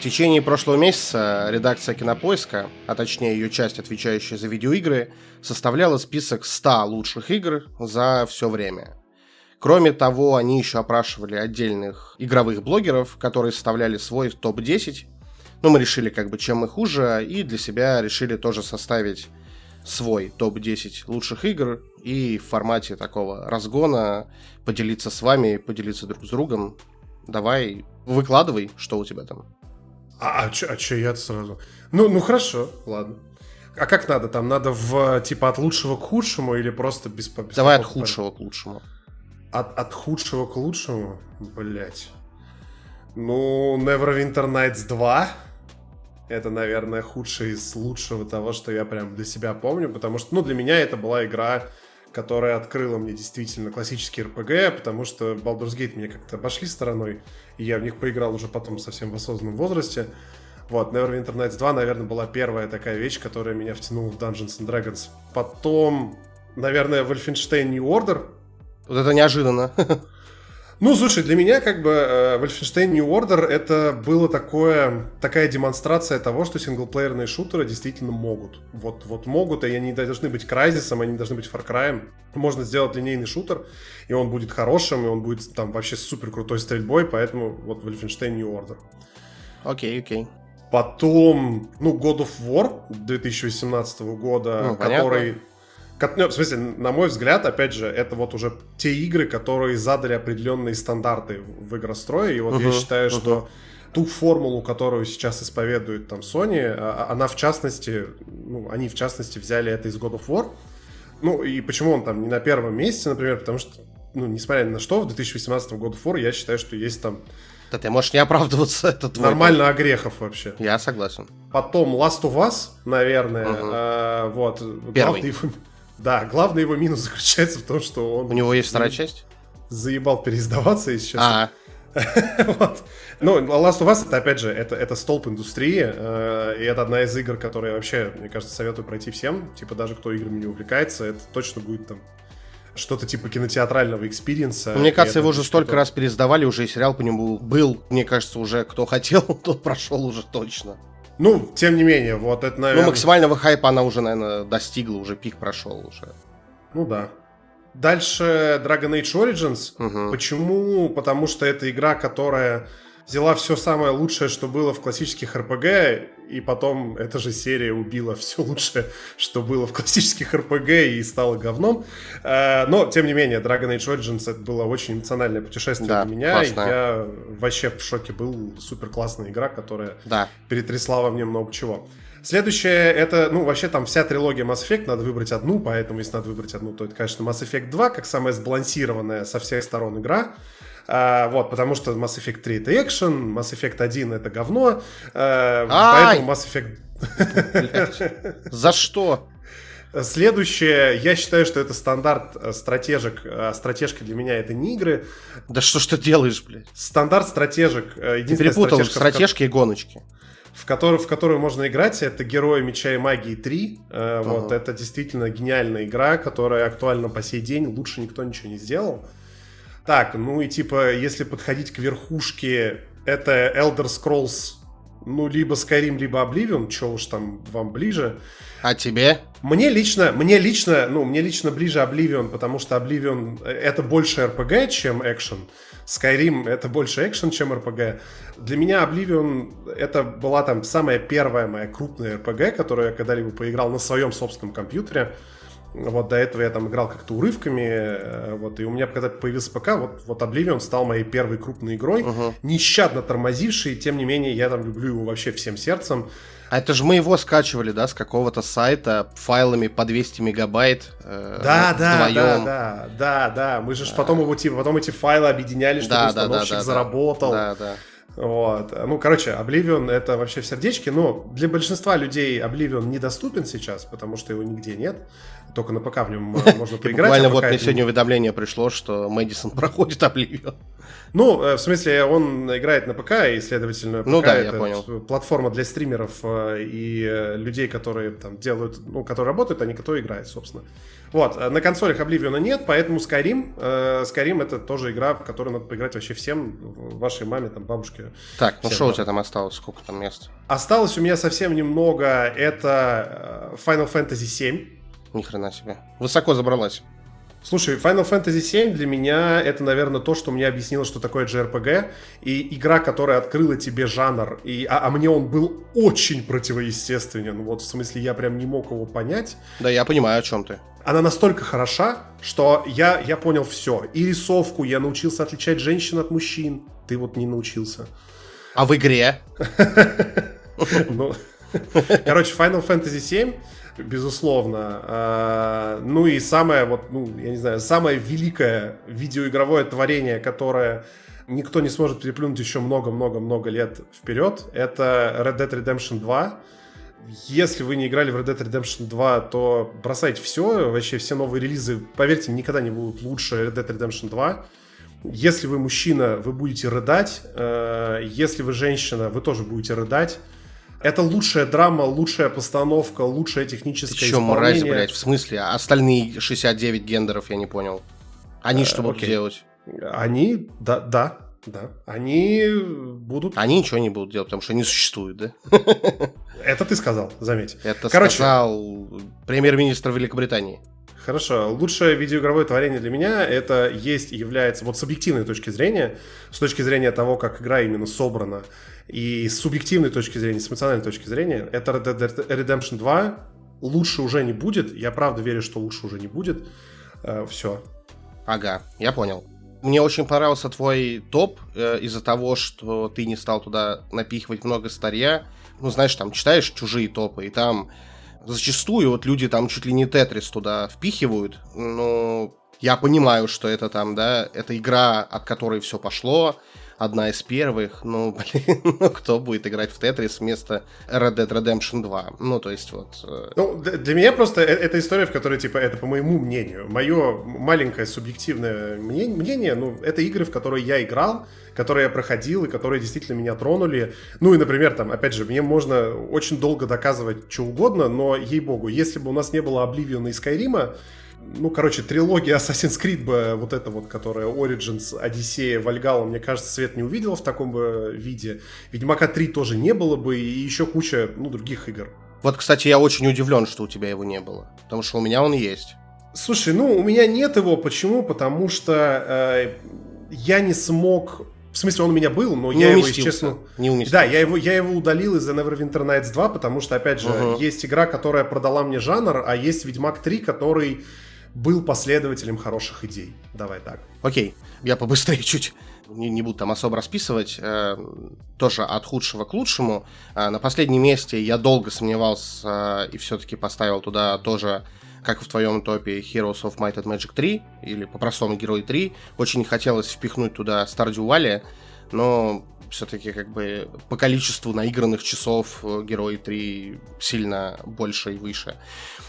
В течение прошлого месяца редакция Кинопоиска, а точнее ее часть, отвечающая за видеоигры, составляла список 100 лучших игр за все время. Кроме того, они еще опрашивали отдельных игровых блогеров, которые составляли свой топ-10. Но мы решили, как бы, чем мы хуже, и для себя решили тоже составить свой топ-10 лучших игр и в формате такого разгона поделиться с вами, поделиться друг с другом. Давай, выкладывай, что у тебя там. А, а чё, а чё я сразу? Ну, ну хорошо, ладно. А как надо? Там надо в типа от лучшего к худшему или просто без, без Давай от худшего к лучшему. От, от худшего к лучшему? Блять. Ну, Neverwinter Nights 2. Это, наверное, худшее из лучшего того, что я прям для себя помню, потому что, ну, для меня это была игра, которая открыла мне действительно классический RPG, потому что Baldur's Gate мне как-то обошли стороной, и я в них поиграл уже потом совсем в осознанном возрасте. Вот, Neverwinter Nights 2, наверное, была первая такая вещь, которая меня втянула в Dungeons and Dragons. Потом, наверное, Wolfenstein New Order. Вот это неожиданно. Ну, слушай, для меня как бы э, Wolfenstein New Order это было такое, такая демонстрация того, что синглплеерные шутеры действительно могут. Вот, вот могут, и они должны быть Crysis, они должны быть Far Cry. Можно сделать линейный шутер, и он будет хорошим, и он будет там вообще супер крутой стрельбой, поэтому вот Wolfenstein New Order. Окей, okay, окей. Okay. Потом, ну, God of War 2018 года, ну, который... Понятно ну, в смысле, на мой взгляд, опять же, это вот уже те игры, которые задали определенные стандарты в игрострое. И вот uh-huh, я считаю, uh-huh. что ту формулу, которую сейчас исповедует там Sony, а, а, она в частности, ну, они в частности взяли это из God of War. Ну, и почему он там не на первом месте, например, потому что, ну, несмотря ни на что, в 2018 God of War я считаю, что есть там да ты можешь не оправдываться, это твой Нормально о грехов вообще. Я согласен. Потом Last of Us, наверное. Угу. Э, вот. Первый. Главный, да, главный его минус заключается в том, что он... У него есть вторая часть? Заебал переиздаваться, если честно. А. вот. Ну, Last of Us, это, опять же, это, это столб индустрии, э, и это одна из игр, которые вообще, мне кажется, советую пройти всем. Типа, даже кто играми не увлекается, это точно будет там что-то типа кинотеатрального experience а. Мне кажется, его уже столько раз переиздавали, уже и сериал по нему был. Мне кажется, уже кто хотел, тот прошел уже точно. Ну, тем не менее, вот это, наверное... Ну, максимального хайпа она уже, наверное, достигла, уже пик прошел уже. Ну да. Дальше Dragon Age Origins. Угу. Почему? Потому что это игра, которая взяла все самое лучшее, что было в классических RPG, и потом эта же серия убила все лучшее, что было в классических RPG и стала говном. Э, но, тем не менее, Dragon Age Origins это было очень эмоциональное путешествие да, для меня. Классная. Я вообще в шоке был. Супер классная игра, которая да. перетрясла во мне много чего. Следующее, это, ну, вообще там вся трилогия Mass Effect, надо выбрать одну, поэтому если надо выбрать одну, то это, конечно, Mass Effect 2, как самая сбалансированная со всех сторон игра. А, вот, потому что Mass Effect 3 это экшен, Mass Effect 1 это говно, а, поэтому Mass Effect... За что? Следующее, я считаю, что это стандарт э, стратежек. А стратежка для меня это не игры. Да что ж ты делаешь, блядь? Стандарт стратежек. Э, ты перепутал стратежки и гоночки. В которую, в которую можно играть, это Герои Меча и Магии 3. Uh-huh. Вот, это действительно гениальная игра, которая актуальна по сей день. Лучше никто ничего не сделал. Так, ну и типа, если подходить к верхушке, это Elder Scrolls, ну, либо Skyrim, либо Oblivion, что уж там вам ближе. А тебе? Мне лично, мне лично, ну, мне лично ближе Oblivion, потому что Oblivion э, это больше RPG, чем экшен. Skyrim это больше экшен, чем RPG. Для меня Oblivion это была там самая первая моя крупная RPG, которую я когда-либо поиграл на своем собственном компьютере. Вот до этого я там играл как-то урывками, э, вот, и у меня, когда появился ПК, вот, вот Oblivion стал моей первой крупной игрой, угу. нещадно тормозивший, тем не менее, я там люблю его вообще всем сердцем. А это же мы его скачивали, да, с какого-то сайта файлами по 200 мегабайт. Э, да, да, вдвоем. да, да, да, да. Мы же да. потом его типа, потом эти файлы объединяли, чтобы да, установщик да, да, заработал. Да, да. Вот. Ну, короче, Oblivion это вообще в сердечке, но для большинства людей Oblivion недоступен сейчас, потому что его нигде нет только на ПК в нем э, можно поиграть. Буквально а вот мне сегодня уведомление пришло, что Мэдисон проходит Oblivion. Ну, э, в смысле, он играет на ПК, и, следовательно, ПК ну, да, это я понял. платформа для стримеров э, и людей, которые там делают, ну, которые работают, а не кто играет, собственно. Вот, э, на консолях Oblivion нет, поэтому Skyrim, э, Skyrim это тоже игра, в которую надо поиграть вообще всем, вашей маме, там, бабушке. Так, ну что у тебя там осталось, сколько там мест? Осталось у меня совсем немного, это э, Final Fantasy 7. Ни хрена себе. Высоко забралась. Слушай, Final Fantasy VII для меня это, наверное, то, что мне объяснило, что такое JRPG. И игра, которая открыла тебе жанр. И, а, а мне он был очень противоестественен. Вот в смысле, я прям не мог его понять. Да, я понимаю, о чем ты. Она настолько хороша, что я, я понял все. И рисовку я научился отличать женщин от мужчин. Ты вот не научился. А в игре? Ну, короче, Final Fantasy VII безусловно. А, ну и самое, вот, ну, я не знаю, самое великое видеоигровое творение, которое никто не сможет переплюнуть еще много-много-много лет вперед, это Red Dead Redemption 2. Если вы не играли в Red Dead Redemption 2, то бросайте все, вообще все новые релизы, поверьте, никогда не будут лучше Red Dead Redemption 2. Если вы мужчина, вы будете рыдать. Э, если вы женщина, вы тоже будете рыдать. Это лучшая драма, лучшая постановка, лучшее техническое Ты что, мразь, блядь, в смысле? А остальные 69 гендеров я не понял. Они что будут делать? Они, да, да, да. Они будут... Они ничего не будут делать, потому что они существуют, да? Это ты сказал, заметь. Это Короче, сказал премьер-министр Великобритании. Хорошо. Лучшее видеоигровое творение для меня это есть и является, вот с объективной точки зрения, с точки зрения того, как игра именно собрана, и с субъективной точки зрения, с эмоциональной точки зрения, это Red Dead Redemption 2 лучше уже не будет. Я правда верю, что лучше уже не будет. Э, все. Ага, я понял. Мне очень понравился твой топ э, из-за того, что ты не стал туда напихивать много старья. Ну, знаешь, там читаешь чужие топы, и там зачастую вот люди там чуть ли не Тетрис туда впихивают. Но я понимаю, что это там, да, это игра, от которой все пошло, одна из первых, ну, блин, ну, кто будет играть в Тетрис вместо Red Dead Redemption 2? Ну, то есть вот... Э, ну, для меня просто э, это история, в которой, типа, это по моему мнению, мое маленькое субъективное мнение, ну, это игры, в которые я играл, которые я проходил и которые действительно меня тронули. Ну и, например, там, опять же, мне можно очень долго доказывать что угодно, но, ей-богу, если бы у нас не было Oblivion и Skyrim, ну, короче, трилогия Assassin's Creed бы, вот эта вот, которая Origins, Одиссея, Вальгала, мне кажется, свет не увидела в таком бы виде. Ведьмака 3 тоже не было бы, и еще куча, ну, других игр. Вот, кстати, я очень удивлен, что у тебя его не было, потому что у меня он есть. Слушай, ну, у меня нет его, почему? Потому что э, я не смог в смысле, он у меня был, но не я его, если честно... Не уместился. Да, я его, я его удалил из The Neverwinter Nights 2, потому что, опять же, uh-huh. есть игра, которая продала мне жанр, а есть Ведьмак 3, который был последователем хороших идей. Давай так. Окей, я побыстрее чуть не, не буду там особо расписывать, э, тоже от худшего к лучшему. Э, на последнем месте я долго сомневался э, и все-таки поставил туда тоже, как в твоем топе, Heroes of Might and Magic 3, или по-простому Герой 3. Очень хотелось впихнуть туда Stardew Valley, но все-таки как бы по количеству наигранных часов э, Герой 3 сильно больше и выше.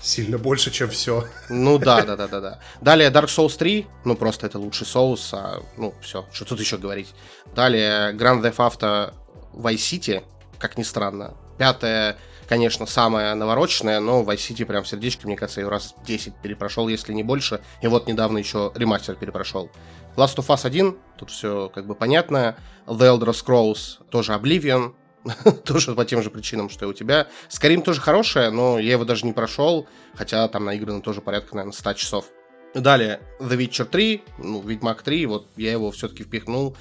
Сильно больше, чем все. Ну да, да, да, да, да. Далее Dark Souls 3, ну просто это лучший соус, а, ну все, что тут еще говорить. Далее Grand Theft Auto Vice City, как ни странно. Пятое, конечно, самое навороченное, но Vice City прям сердечко, мне кажется, я раз 10 перепрошел, если не больше. И вот недавно еще ремастер перепрошел. Last of Us 1, тут все как бы понятно. The Elder Scrolls тоже Oblivion, тоже по тем же причинам, что и у тебя. Skyrim тоже хорошая, но я его даже не прошел, хотя там наиграно тоже порядка, наверное, 100 часов. Далее, The Witcher 3, ну, Ведьмак 3, вот я его все-таки впихнул.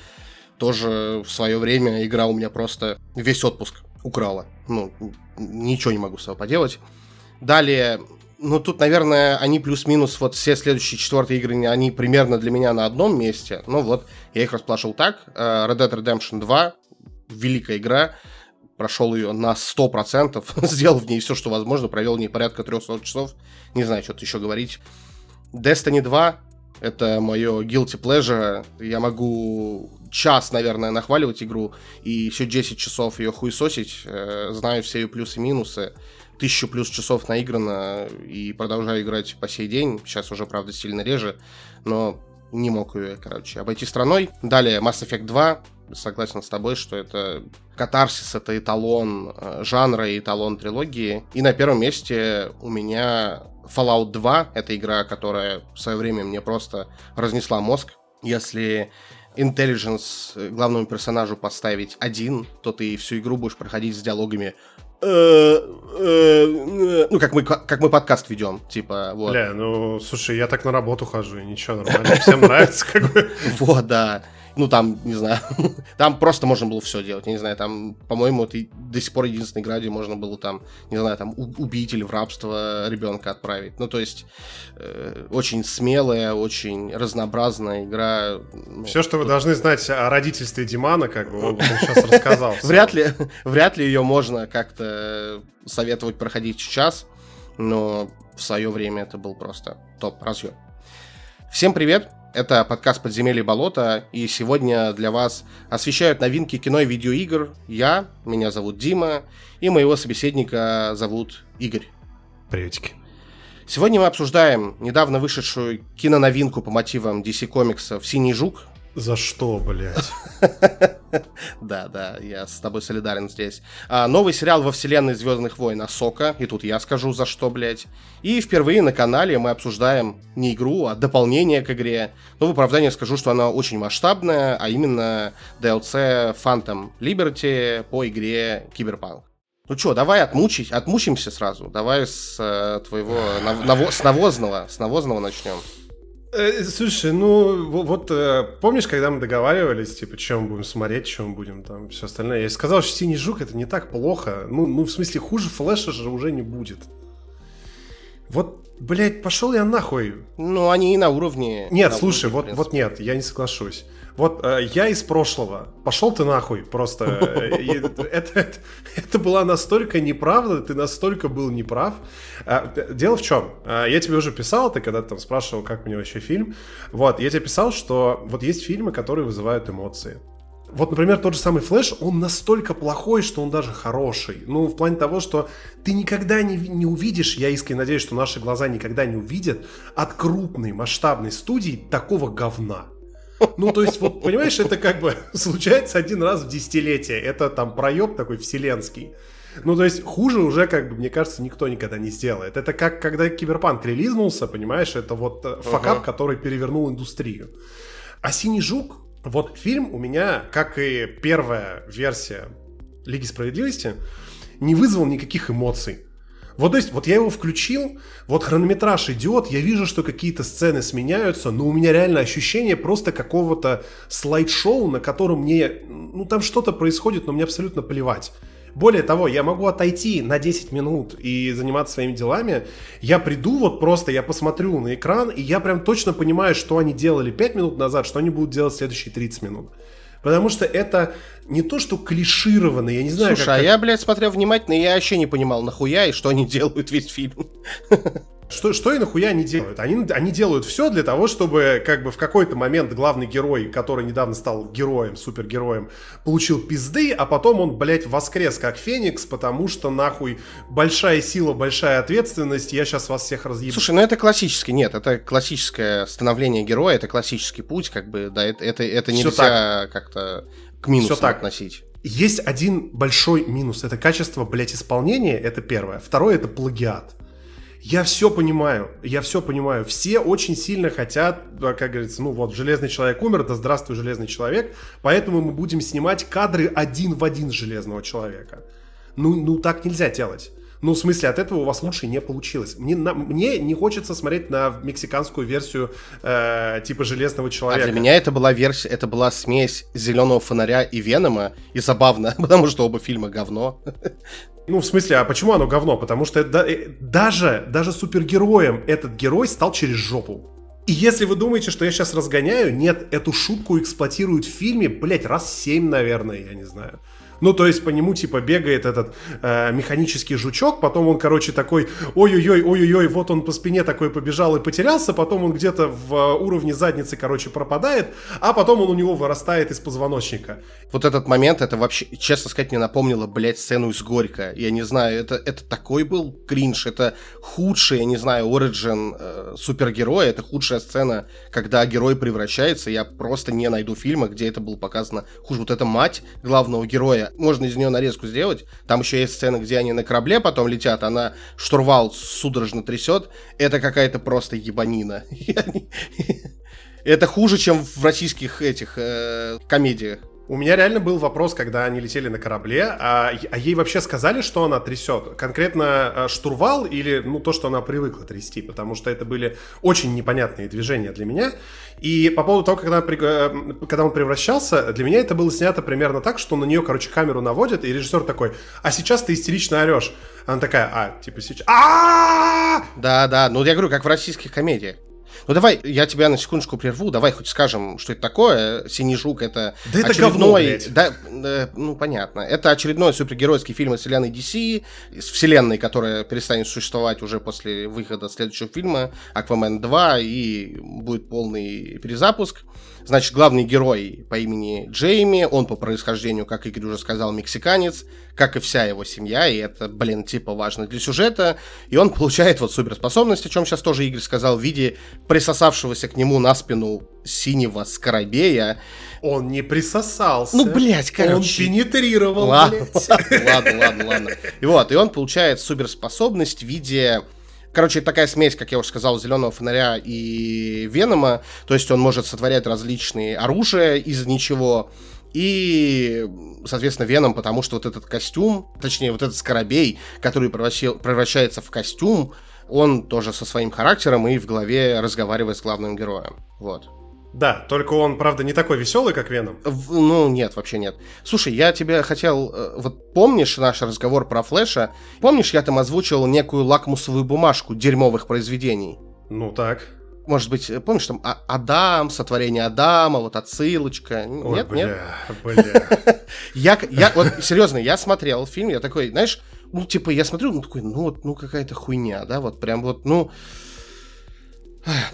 Тоже в свое время игра у меня просто весь отпуск украла. Ну, ничего не могу с собой поделать. Далее, ну, тут, наверное, они плюс-минус, вот все следующие четвертые игры, они примерно для меня на одном месте. Ну, вот, я их расположил так. Э, Red Dead Redemption 2, великая игра, прошел ее на 100%, сделал в ней все, что возможно, провел в ней порядка 300 часов, не знаю, что-то еще говорить. Destiny 2, это мое guilty pleasure, я могу час, наверное, нахваливать игру и еще 10 часов ее хуесосить, э, знаю все ее плюсы и минусы, тысячу плюс часов наиграно и продолжаю играть по сей день. Сейчас уже, правда, сильно реже, но не мог ее, короче, обойти страной. Далее Mass Effect 2. Согласен с тобой, что это катарсис, это эталон э, жанра и эталон трилогии. И на первом месте у меня Fallout 2 — это игра, которая в свое время мне просто разнесла мозг. Если intelligence э, главному персонажу поставить один, то ты всю игру будешь проходить с диалогами ну, как мы, как мы подкаст ведем, типа, вот. Бля, ну, слушай, я так на работу хожу, и ничего, нормально, всем нравится, как бы. Вот, да. Ну, там, не знаю, там просто можно было все делать. Я не знаю, там, по-моему, это до сих пор единственная игра, где можно было там, не знаю, там, убить или в рабство ребенка отправить. Ну, то есть, э, очень смелая, очень разнообразная игра. Ну, все, что вы должны знать о родительстве Димана, как бы, он, сейчас рассказал. Вряд ли, вряд ли ее можно как-то советовать проходить сейчас, но в свое время это был просто топ разъем. Всем привет! Это подкаст «Подземелье болота», и сегодня для вас освещают новинки кино и видеоигр. Я, меня зовут Дима, и моего собеседника зовут Игорь. Приветики. Сегодня мы обсуждаем недавно вышедшую киноновинку по мотивам DC комиксов «Синий жук», за что, блядь? Да, да, я с тобой солидарен здесь. А, новый сериал во вселенной Звездных войн Асока, и тут я скажу за что, блядь. И впервые на канале мы обсуждаем не игру, а дополнение к игре. Но в оправдание скажу, что она очень масштабная, а именно DLC Phantom Liberty по игре Киберпанк. Ну что, давай отмучить, отмучимся сразу. Давай с э, твоего наво, с навозного, с навозного начнем. Э, слушай, ну вот э, помнишь, когда мы договаривались, типа, чем будем смотреть, чем будем там, все остальное. Я сказал, что синий жук это не так плохо. Ну, ну, в смысле, хуже флеша же уже не будет. Вот, блядь, пошел я нахуй. Ну, они и на уровне. Нет, на слушай, уровне, вот, вот нет, я не соглашусь. Вот э, я из прошлого. Пошел ты нахуй просто. Это, это, это была настолько неправда, ты настолько был неправ. А, дело в чем? А, я тебе уже писал, ты когда там спрашивал, как мне вообще фильм. Вот, я тебе писал, что вот есть фильмы, которые вызывают эмоции. Вот, например, тот же самый Флэш, он настолько плохой, что он даже хороший. Ну, в плане того, что ты никогда не, не увидишь, я искренне надеюсь, что наши глаза никогда не увидят от крупной масштабной студии такого говна. Ну, то есть, вот, понимаешь, это как бы случается один раз в десятилетие. Это там проеб такой вселенский. Ну, то есть, хуже уже, как бы, мне кажется, никто никогда не сделает. Это как, когда Киберпанк релизнулся, понимаешь, это вот э, факап, uh-huh. который перевернул индустрию. А «Синий жук», вот фильм у меня, как и первая версия Лиги Справедливости, не вызвал никаких эмоций. Вот, то есть, вот я его включил, вот хронометраж идет, я вижу, что какие-то сцены сменяются, но у меня реально ощущение просто какого-то слайд-шоу, на котором мне, ну, там что-то происходит, но мне абсолютно плевать. Более того, я могу отойти на 10 минут и заниматься своими делами. Я приду вот просто, я посмотрю на экран, и я прям точно понимаю, что они делали 5 минут назад, что они будут делать следующие 30 минут. Потому что это не то, что клишировано, я не знаю, Слушай, как... а я, блядь, смотрел внимательно, и я вообще не понимал, нахуя и что они делают весь фильм. Что, что и нахуя они делают? Они, они делают все для того, чтобы как бы в какой-то момент главный герой, который недавно стал героем, супергероем, получил пизды, а потом он, блядь, воскрес как Феникс, потому что нахуй большая сила, большая ответственность, я сейчас вас всех разъебу. Слушай, ну это классический, нет, это классическое становление героя, это классический путь, как бы, да, это, это, это нельзя как-то к минусу так. относить. Есть один большой минус, это качество, блядь, исполнения, это первое. Второе, это плагиат. Я все понимаю, я все понимаю. Все очень сильно хотят, как говорится, ну вот, Железный Человек умер, да здравствуй, Железный Человек, поэтому мы будем снимать кадры один в один Железного Человека. Ну, ну так нельзя делать. Ну, в смысле, от этого у вас лучше не получилось. Мне, на, мне не хочется смотреть на мексиканскую версию э, типа Железного Человека. А для меня это была версия, это была смесь Зеленого Фонаря и Венома. И забавно, потому что оба фильма говно. Ну, в смысле, а почему оно говно? Потому что это, э, даже, даже супергероем этот герой стал через жопу. И если вы думаете, что я сейчас разгоняю, нет, эту шутку эксплуатируют в фильме, блять, раз семь, наверное, я не знаю. Ну, то есть по нему, типа, бегает этот э, механический жучок, потом он, короче, такой, ой-ой-ой, ой-ой-ой, вот он по спине такой побежал и потерялся, потом он где-то в э, уровне задницы, короче, пропадает, а потом он у него вырастает из позвоночника. Вот этот момент, это вообще, честно сказать, мне напомнило, блядь, сцену из Горько. Я не знаю, это, это такой был кринж, это худший, я не знаю, оригин э, супергероя, это худшая сцена, когда герой превращается, я просто не найду фильма, где это было показано хуже. Вот эта мать главного героя, можно из нее нарезку сделать. Там еще есть сцена, где они на корабле потом летят, она штурвал судорожно трясет. Это какая-то просто ебанина. Это хуже, чем в российских этих э, комедиях. У меня реально был вопрос, когда они летели на корабле, а, а ей вообще сказали, что она трясет? Конкретно э, штурвал или ну, то, что она привыкла трясти? Потому что это были очень непонятные движения для меня. И по поводу того, когда, э, когда он превращался, для меня это было снято примерно так, что на нее, короче, камеру наводят, и режиссер такой, а сейчас ты истерично орешь. Она такая, а, типа сейчас... а Да, да, ну я говорю, как в российских комедиях. Ну давай, я тебя на секундочку прерву, давай хоть скажем, что это такое. Синий жук это да это очередной... Говно, да, э, ну понятно. Это очередной супергеройский фильм из вселенной DC, из вселенной, которая перестанет существовать уже после выхода следующего фильма Аквамен 2 и будет полный перезапуск. Значит, главный герой по имени Джейми, он по происхождению, как Игорь уже сказал, мексиканец, как и вся его семья, и это, блин, типа важно для сюжета, и он получает вот суперспособность, о чем сейчас тоже Игорь сказал, в виде присосавшегося к нему на спину синего скоробея. Он не присосался. Ну, блядь, короче. Он пенетрировал, ладно, блядь. Ладно, ладно, ладно. И вот, и он получает суперспособность в виде Короче, такая смесь, как я уже сказал, зеленого фонаря и Венома. То есть он может сотворять различные оружия из ничего. И, соответственно, Веном, потому что вот этот костюм, точнее, вот этот скоробей, который превращается в костюм, он тоже со своим характером и в голове разговаривает с главным героем. Вот. Да, только он, правда, не такой веселый, как Веном. В, ну, нет, вообще нет. Слушай, я тебе хотел... Э, вот помнишь наш разговор про Флэша? Помнишь, я там озвучил некую лакмусовую бумажку дерьмовых произведений? Ну, так. Может быть, э, помнишь, там а Адам, сотворение Адама, вот отсылочка. Ой, нет, бля, нет? Бля. я, я, вот, серьезно, я смотрел фильм, я такой, знаешь, ну, типа, я смотрю, ну, такой, ну, вот, ну, какая-то хуйня, да, вот прям вот, ну...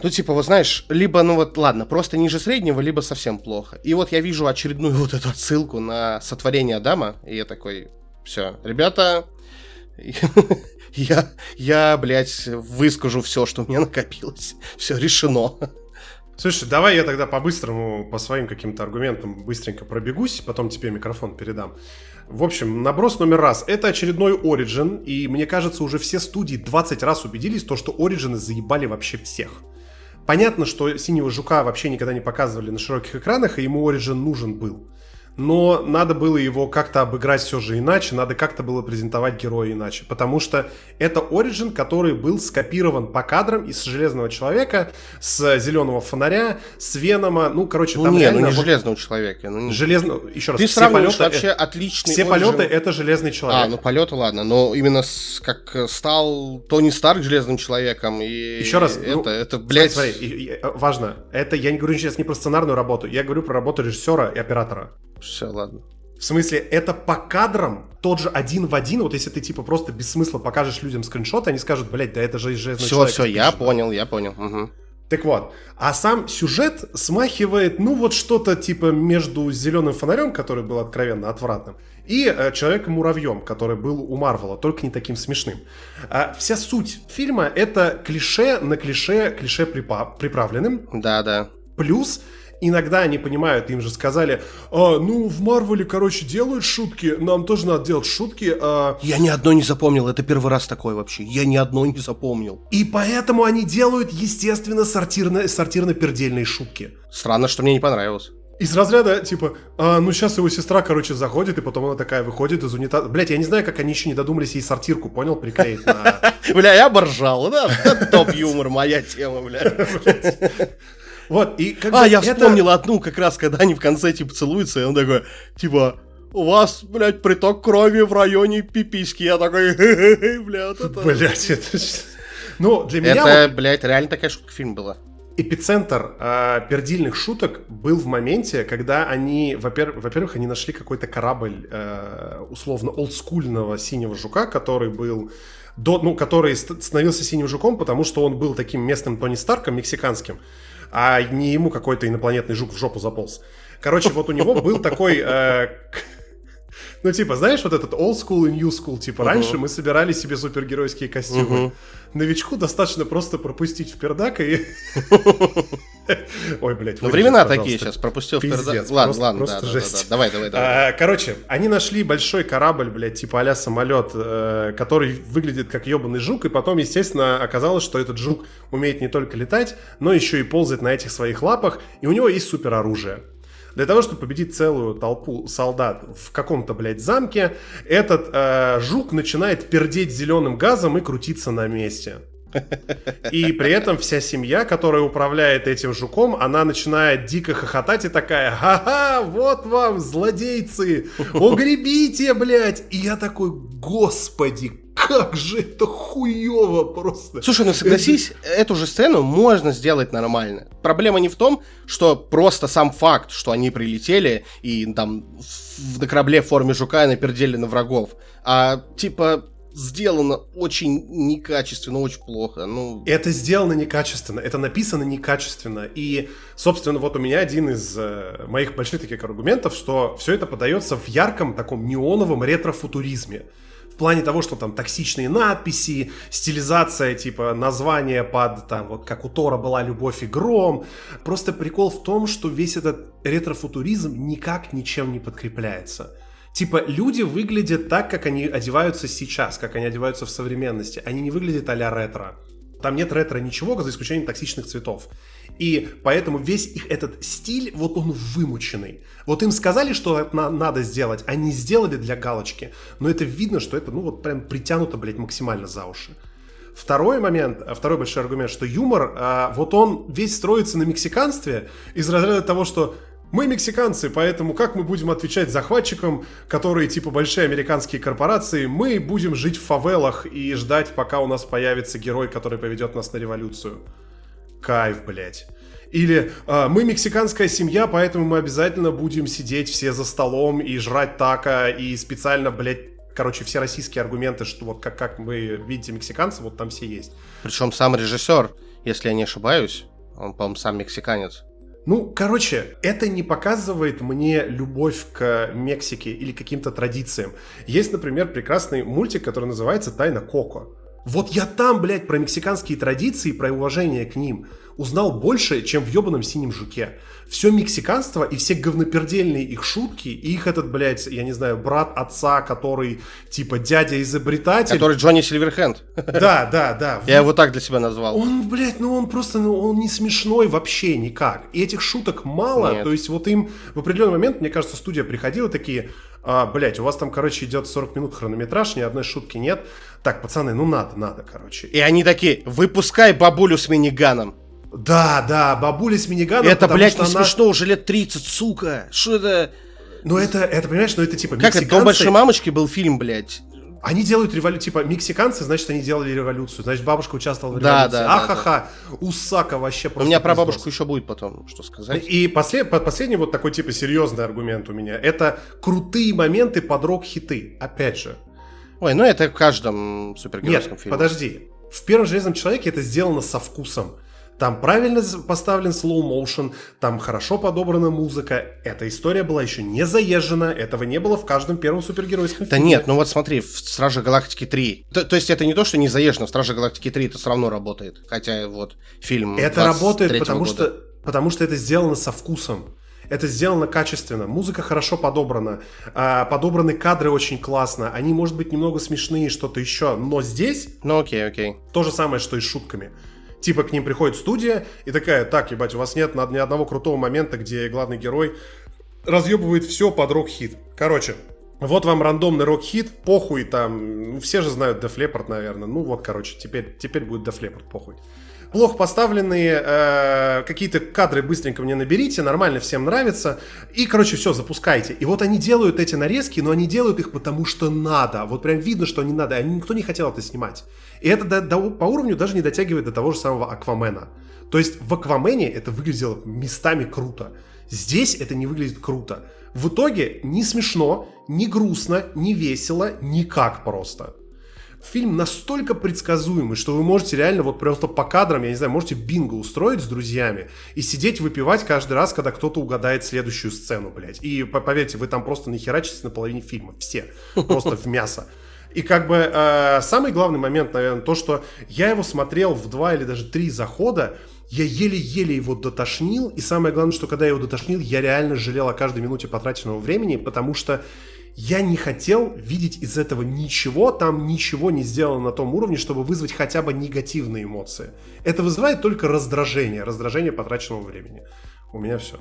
Ну, типа, вот знаешь, либо, ну вот, ладно, просто ниже среднего, либо совсем плохо. И вот я вижу очередную вот эту отсылку на сотворение Адама, и я такой, все, ребята, я, я, блядь, выскажу все, что у меня накопилось. Все решено. Слушай, давай я тогда по-быстрому, по своим каким-то аргументам быстренько пробегусь, потом тебе микрофон передам. В общем, наброс номер раз. Это очередной Origin, и мне кажется, уже все студии 20 раз убедились, то, что Origin заебали вообще всех. Понятно, что Синего Жука вообще никогда не показывали на широких экранах, и ему Origin нужен был но надо было его как-то обыграть все же иначе, надо как-то было презентовать героя иначе, потому что это Origin, который был скопирован по кадрам из Железного Человека, с Зеленого Фонаря, с Венома, ну, короче, ну, там не, реально... ну не вот... Железного Человека. Ну, не... Железно... Еще раз, Ты все полеты... вообще отличный Все Origin... полеты — это Железный Человек. А, ну полеты, ладно, но именно с, как стал Тони Старк Железным Человеком и... Еще раз, это, ну, это, блядь... Смотри, смотри, важно, это я не говорю сейчас не про сценарную работу, я говорю про работу режиссера и оператора. Все, ладно. В смысле, это по кадрам тот же один в один. Вот если ты типа просто без смысла покажешь людям скриншот, они скажут, блядь, да это же из железного Все, все, я понял, я понял. Угу. Так вот, а сам сюжет смахивает, ну вот что-то типа между зеленым фонарем, который был откровенно отвратным, и э, человеком-муравьем, который был у Марвела, только не таким смешным. А, вся суть фильма это клише на клише, клише припа- приправленным. Да, да. Плюс иногда они понимают, им же сказали, а, ну, в Марвеле, короче, делают шутки, нам тоже надо делать шутки. А... Я ни одной не запомнил, это первый раз такой вообще, я ни одной не запомнил. И поэтому они делают, естественно, сортирно, сортирно-пердельные шутки. Странно, что мне не понравилось. Из разряда, типа, а, ну сейчас его сестра, короче, заходит, и потом она такая выходит из унитаза. Блять, я не знаю, как они еще не додумались ей сортирку, понял, приклеить на... Бля, я боржал, да? Топ-юмор, моя тема, бля. Вот, и как А, я это... вспомнил одну, как раз, когда они в конце, типа, целуются, и он такой, типа, у вас, блядь, приток крови в районе пиписки. Я такой, блядь, это... Блядь, это... Ну, для меня... Это, вот... блядь, реально такая шутка фильм была. Эпицентр э, пердильных шуток был в моменте, когда они, во-первых, во-первых они нашли какой-то корабль э, условно олдскульного синего жука, который был до, ну, который становился синим жуком, потому что он был таким местным Тони Старком, мексиканским а не ему какой-то инопланетный жук в жопу заполз. Короче, вот у него был такой... Э, Ну, типа, знаешь, вот этот old school и new school, типа, uh-huh. раньше мы собирали себе супергеройские костюмы. Uh-huh. Новичку достаточно просто пропустить в пердак и... Ой, блядь. Ну, времена такие сейчас, пропустил в пердак. Ладно, ладно, да, давай, давай, давай. А, короче, они нашли большой корабль, блядь, типа а самолет, э, который выглядит как ебаный жук, и потом, естественно, оказалось, что этот жук умеет не только летать, но еще и ползать на этих своих лапах, и у него есть супероружие. Для того, чтобы победить целую толпу солдат в каком-то, блядь, замке, этот э, жук начинает пердеть зеленым газом и крутиться на месте. И при этом вся семья, которая управляет этим жуком, она начинает дико хохотать и такая, ха-ха, вот вам, злодейцы, угребите, блядь. И я такой, господи, как же это хуево просто. Слушай, ну согласись, эту же сцену можно сделать нормально. Проблема не в том, что просто сам факт, что они прилетели и там в, на корабле в форме жука напердели на врагов, а типа сделано очень некачественно, очень плохо. Ну... Это сделано некачественно, это написано некачественно. И, собственно, вот у меня один из э, моих больших таких аргументов, что все это подается в ярком таком неоновом ретро-футуризме в плане того, что там токсичные надписи, стилизация типа названия под там вот как у Тора была любовь и гром. Просто прикол в том, что весь этот ретрофутуризм никак ничем не подкрепляется. Типа, люди выглядят так, как они одеваются сейчас, как они одеваются в современности. Они не выглядят а-ля ретро. Там нет ретро ничего, за исключением токсичных цветов. И поэтому весь их этот стиль, вот он вымученный. Вот им сказали, что на, надо сделать, они сделали для галочки, но это видно, что это, ну вот прям притянуто, блядь, максимально за уши. Второй момент, второй большой аргумент, что юмор, а, вот он весь строится на мексиканстве из разряда того, что мы мексиканцы, поэтому как мы будем отвечать захватчикам, которые типа большие американские корпорации, мы будем жить в фавелах и ждать, пока у нас появится герой, который поведет нас на революцию. Кайф, блядь. Или э, мы мексиканская семья, поэтому мы обязательно будем сидеть все за столом и жрать тако, и специально, блядь, короче, все российские аргументы, что вот как, как вы видите мексиканцев, вот там все есть. Причем сам режиссер, если я не ошибаюсь, он, по-моему, сам мексиканец. Ну, короче, это не показывает мне любовь к Мексике или каким-то традициям. Есть, например, прекрасный мультик, который называется «Тайна Коко». Вот я там, блядь, про мексиканские традиции, про уважение к ним узнал больше, чем в ебаном синем жуке. Все мексиканство и все говнопердельные их шутки, и их этот, блядь, я не знаю, брат отца, который, типа, дядя-изобретатель. Который Джонни Сильверхенд. Да, да, да. Я его так для себя назвал. Он, блядь, ну он просто, ну он не смешной вообще никак. И этих шуток мало, Нет. то есть вот им в определенный момент, мне кажется, студия приходила такие, а, блядь, у вас там, короче, идет 40 минут хронометраж, ни одной шутки нет. Так, пацаны, ну надо, надо, короче. И они такие, выпускай бабулю с миниганом. Да, да, бабуля с миниганом. Это, блядь, не она... смешно, уже лет 30, сука. Что это? Ну это, это, понимаешь, ну это типа Как это, «Дом большой мамочки» был фильм, блядь. Они делают революцию, типа, мексиканцы, значит, они делали революцию. Значит, бабушка участвовала в революции. Да, да, Ахаха, да, да. Усака вообще просто... У меня про бабушку еще будет потом, что сказать. И послед, последний вот такой, типа, серьезный аргумент у меня. Это крутые моменты под рок-хиты. Опять же. Ой, ну это в каждом супергеройском Нет, фильме. подожди. В первом Железном Человеке это сделано со вкусом. Там правильно поставлен slow motion, там хорошо подобрана музыка. Эта история была еще не заезжена, этого не было в каждом первом супергеройском да фильме. Да нет, ну вот смотри, в Страже Галактики 3. То, то есть это не то, что не заезжено, в Страже Галактики 3 это все равно работает. Хотя вот фильм Это работает, потому года. что, потому что это сделано со вкусом. Это сделано качественно, музыка хорошо подобрана, а, подобраны кадры очень классно, они, может быть, немного смешные, что-то еще, но здесь... Ну окей, окей. То же самое, что и с шутками. Типа к ним приходит студия и такая, так, ебать, у вас нет ни одного крутого момента, где главный герой разъебывает все под рок-хит. Короче, вот вам рандомный рок-хит, похуй там, все же знают Def наверное. Ну вот, короче, теперь, теперь будет Def похуй плохо поставленные, э, какие-то кадры быстренько мне наберите, нормально всем нравится, и, короче, все, запускайте. И вот они делают эти нарезки, но они делают их потому что надо, вот прям видно, что они надо, они, никто не хотел это снимать. И это до, до, по уровню даже не дотягивает до того же самого Аквамена. То есть в Аквамене это выглядело местами круто. Здесь это не выглядит круто. В итоге не смешно, не грустно, не весело, никак просто фильм настолько предсказуемый, что вы можете реально вот просто по кадрам, я не знаю, можете бинго устроить с друзьями и сидеть выпивать каждый раз, когда кто-то угадает следующую сцену, блядь. И поверьте, вы там просто нахерачитесь на половине фильма. Все. Просто в мясо. И как бы э, самый главный момент, наверное, то, что я его смотрел в два или даже три захода, я еле-еле его дотошнил, и самое главное, что когда я его дотошнил, я реально жалел о каждой минуте потраченного времени, потому что я не хотел видеть из этого ничего, там ничего не сделано на том уровне, чтобы вызвать хотя бы негативные эмоции. Это вызывает только раздражение, раздражение потраченного времени. У меня все.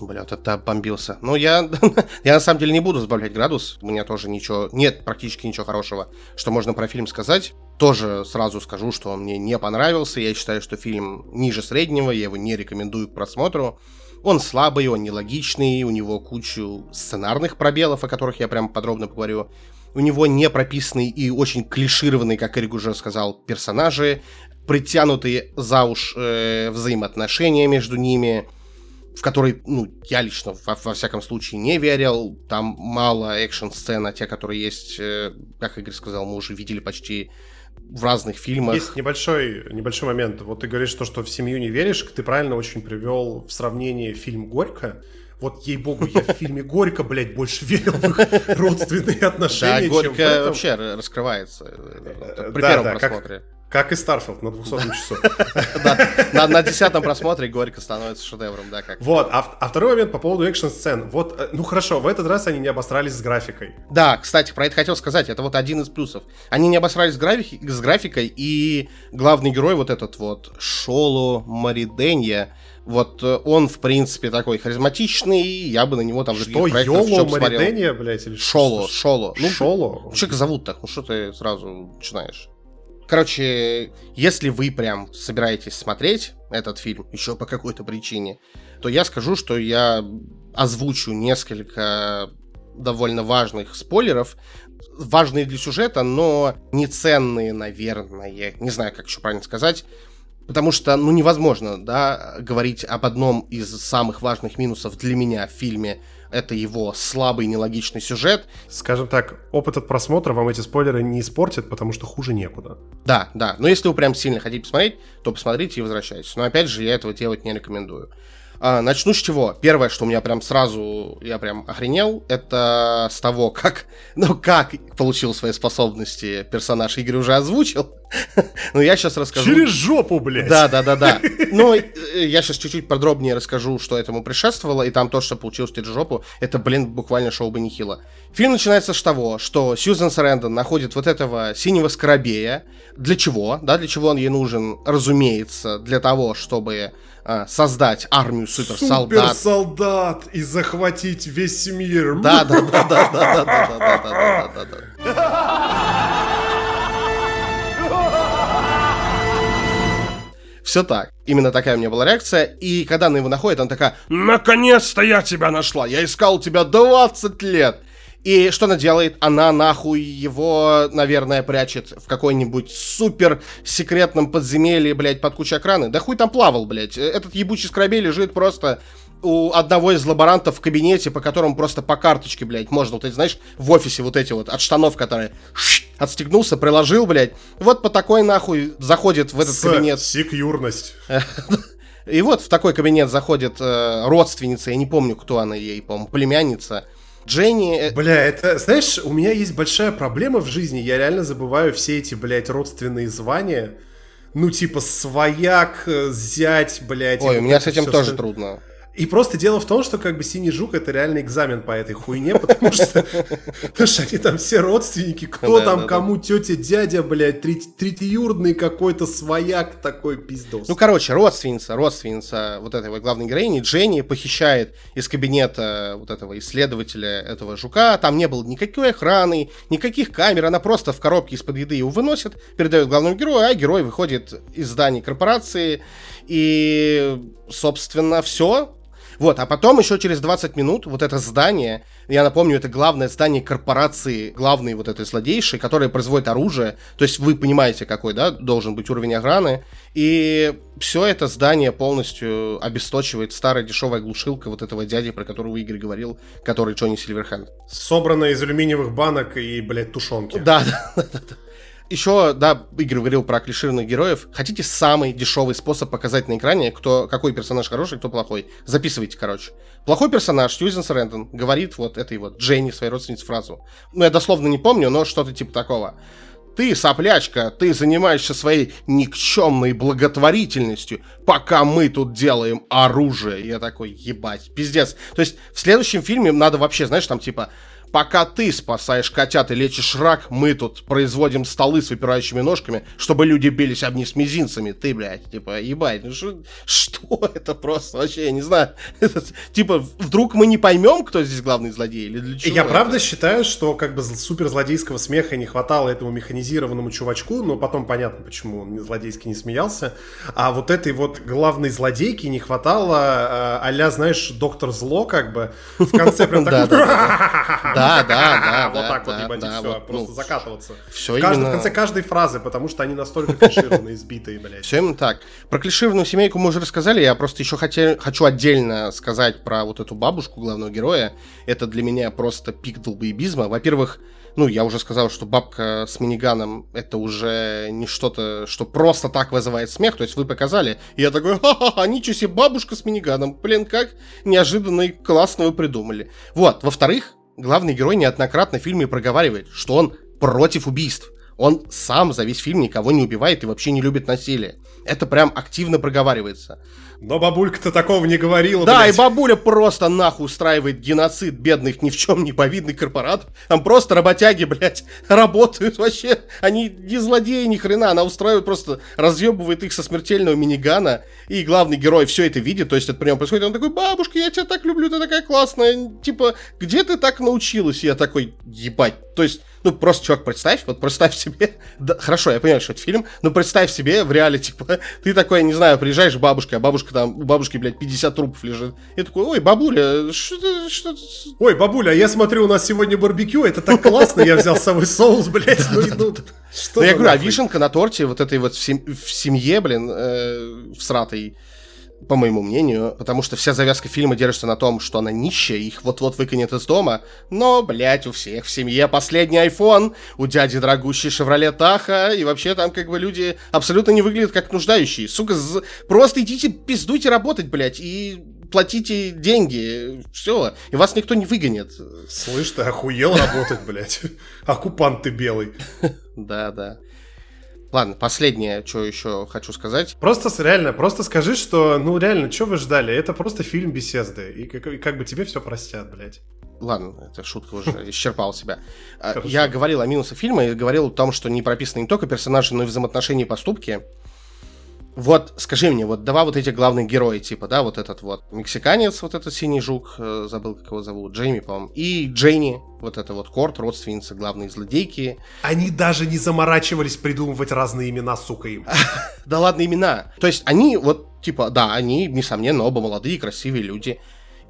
Бля, вот это бомбился. Ну, я, я на самом деле не буду сбавлять градус. У меня тоже ничего, нет практически ничего хорошего, что можно про фильм сказать. Тоже сразу скажу, что он мне не понравился. Я считаю, что фильм ниже среднего, я его не рекомендую к просмотру. Он слабый, он нелогичный, у него кучу сценарных пробелов, о которых я прям подробно поговорю. У него не прописанный и очень клишированный, как Эрик уже сказал, персонажи, притянутые за уж э, взаимоотношения между ними, в который, ну, я лично во, во всяком случае не верил. Там мало экшн-сцен, а те, которые есть, э, как Игорь сказал, мы уже видели почти в разных фильмах. Есть небольшой, небольшой момент. Вот ты говоришь то, что в семью не веришь, ты правильно очень привел в сравнении фильм «Горько». Вот, ей-богу, я в фильме «Горько», блядь, больше верил в их родственные отношения, Да, «Горько» вообще раскрывается э, при первом просмотре. Как и Starfield на 200 часу. Да, на десятом просмотре Горько становится шедевром, да, как. Вот, а, а второй момент по поводу экшн-сцен. Вот, э, ну хорошо, в этот раз они не обосрались с графикой. Да, кстати, про это хотел сказать, это вот один из плюсов. Они не обосрались с, графи- с графикой, и главный герой вот этот вот, Шоло Мариденья, вот э, он, в принципе, такой харизматичный, я бы на него там что, Йоло Мариденья, блядь, или Шоло, Шоло. Ну, Шоло? Что зовут так? Ну, что ты сразу начинаешь? Короче, если вы прям собираетесь смотреть этот фильм еще по какой-то причине, то я скажу, что я озвучу несколько довольно важных спойлеров, важные для сюжета, но не ценные, наверное, не знаю, как еще правильно сказать, потому что, ну, невозможно, да, говорить об одном из самых важных минусов для меня в фильме это его слабый, нелогичный сюжет. Скажем так, опыт от просмотра вам эти спойлеры не испортит, потому что хуже некуда. Да, да. Но если вы прям сильно хотите посмотреть, то посмотрите и возвращайтесь. Но опять же, я этого делать не рекомендую. А, начну с чего. Первое, что у меня прям сразу, я прям охренел, это с того, как, ну, как получил свои способности персонаж Игорь уже озвучил. Ну, я сейчас расскажу. Через жопу, блядь. Да, да, да, да. Ну, я сейчас чуть-чуть подробнее расскажу, что этому предшествовало, и там то, что получилось через жопу, это, блин, буквально шоу бы нехило. Фильм начинается с того, что Сьюзен Сарэндон находит вот этого синего скоробея. Для чего? Да, для чего он ей нужен? Разумеется, для того, чтобы а, создать армию суперсолдат. Суперсолдат и захватить весь мир. Да, да, да, да, да, да, да, да, да, да, да, да. Все так. Именно такая у меня была реакция. И когда она его находит, она такая, наконец-то я тебя нашла. Я искал тебя 20 лет. И что она делает? Она нахуй его, наверное, прячет в какой-нибудь супер секретном подземелье, блядь, под кучей окраны. Да хуй там плавал, блядь. Этот ебучий скоробей лежит просто у одного из лаборантов в кабинете, по которому просто по карточке, блядь, можно, вот эти, знаешь, в офисе вот эти вот от штанов, которые отстегнулся, приложил, блядь. Вот по такой нахуй заходит в этот С кабинет. Секьюрность. И вот в такой кабинет заходит э, родственница, я не помню, кто она ей, по-моему, племянница Дженни... Э, Бля, это, знаешь, у меня есть большая проблема в жизни, я реально забываю все эти, блядь, родственные звания. Ну, типа, свояк, э, зять, блядь. Ой, у меня с этим тоже трудно. И просто дело в том, что как бы синий жук это реально экзамен по этой хуйне, потому что, они там все родственники, кто там кому тетя, дядя, блядь, третьюродный какой-то свояк такой пиздос. Ну, короче, родственница, родственница вот этой главной героини, Дженни, похищает из кабинета вот этого исследователя этого жука, там не было никакой охраны, никаких камер, она просто в коробке из-под еды его выносит, передает главному герою, а герой выходит из здания корпорации, и, собственно, все, вот, а потом еще через 20 минут вот это здание, я напомню, это главное здание корпорации, главной вот этой злодейшей, которая производит оружие. То есть вы понимаете, какой, да, должен быть уровень охраны. И все это здание полностью обесточивает старая дешевая глушилка вот этого дяди, про которого Игорь говорил, который Джонни Сильверхенд. Собранная из алюминиевых банок и, блядь, тушенки. Да, да, да, да. Еще, да, Игорь говорил про клишированных героев. Хотите самый дешевый способ показать на экране, кто, какой персонаж хороший, кто плохой? Записывайте, короче. Плохой персонаж, Сьюзен Срэндон, говорит вот этой вот Дженни, своей родственнице, фразу. Ну, я дословно не помню, но что-то типа такого. Ты, соплячка, ты занимаешься своей никчемной благотворительностью, пока мы тут делаем оружие. Я такой, ебать, пиздец. То есть в следующем фильме надо вообще, знаешь, там типа Пока ты спасаешь котят и лечишь рак, мы тут производим столы с выпирающими ножками, чтобы люди бились об них с мизинцами. Ты, блядь, типа, ебать, ну что, что это просто вообще, я не знаю. Типа, вдруг мы не поймем, кто здесь главный злодей или для чего? Я это? правда считаю, что как бы супер злодейского смеха не хватало этому механизированному чувачку, но потом понятно, почему он злодейски не смеялся. А вот этой вот главной злодейки не хватало а знаешь, доктор зло, как бы, в конце прям так... Да, да, да. Вот так вот, ебать, все, просто ну, закатываться. Все В конце каждой фразы, потому что они настолько клишированные, избитые, блядь. Все именно так. Про клишированную семейку мы уже рассказали, я просто еще хочу отдельно сказать про вот эту бабушку главного героя. Это для меня просто пик долбоебизма. Во-первых, ну, я уже сказал, что бабка с миниганом это уже не что-то, что просто так вызывает смех. То есть вы показали, и я такой, ха-ха-ха, ничего себе, бабушка с миниганом. Блин, как неожиданно и классно вы придумали. Вот, во-вторых, главный герой неоднократно в фильме проговаривает, что он против убийств. Он сам за весь фильм никого не убивает и вообще не любит насилие. Это прям активно проговаривается. Но бабулька-то такого не говорила, Да, блядь. и бабуля просто нахуй устраивает геноцид бедных ни в чем не повидных корпорат. Там просто работяги, блядь, работают вообще. Они не злодеи ни хрена. Она устраивает просто, разъебывает их со смертельного минигана. И главный герой все это видит, то есть это при нем происходит. Он такой, бабушка, я тебя так люблю, ты такая классная. Типа, где ты так научилась? И я такой, ебать. То есть, ну, просто, чувак, представь, вот представь себе, да, хорошо, я понимаю, что это фильм, но представь себе в реале, типа, ты такой, не знаю, приезжаешь к бабушке, а бабушка там, у бабушки, блядь, 50 трупов лежит. И такой, ой, бабуля, что что Ой, бабуля, я смотрю, у нас сегодня барбекю, это так классно, я взял с собой соус, блядь, ну, ну, что Ну, я говорю, а вишенка на торте вот этой вот в семье, блин, э, в сратой, по моему мнению, потому что вся завязка фильма держится на том, что она нищая, их вот-вот выкинет из дома. Но, блядь, у всех в семье последний iPhone, у дяди дорогущий Chevrolet Tahoe, и вообще там как бы люди абсолютно не выглядят как нуждающие. Сука, просто идите пиздуйте работать, блядь, и платите деньги, все, и вас никто не выгонит. Слышь, ты охуел работать, блядь. Оккупант ты белый. Да, да. Ладно, последнее, что еще хочу сказать. Просто реально, просто скажи, что, ну реально, что вы ждали? Это просто фильм беседы, и как, и как бы тебе все простят, блядь. Ладно, эта шутка уже исчерпала себя. А. Я говорил о минусах фильма и говорил о том, что не прописаны не только персонажи, но и взаимоотношения и поступки. Вот, скажи мне, вот два вот эти главных героя, типа, да, вот этот вот мексиканец, вот этот синий жук, э, забыл, как его зовут, Джейми, по-моему, и Джейни, вот это вот Корт, родственница главной злодейки. Они даже не заморачивались придумывать разные имена, сука, им. Да ладно, имена. То есть они вот, типа, да, они, несомненно, оба молодые, красивые люди.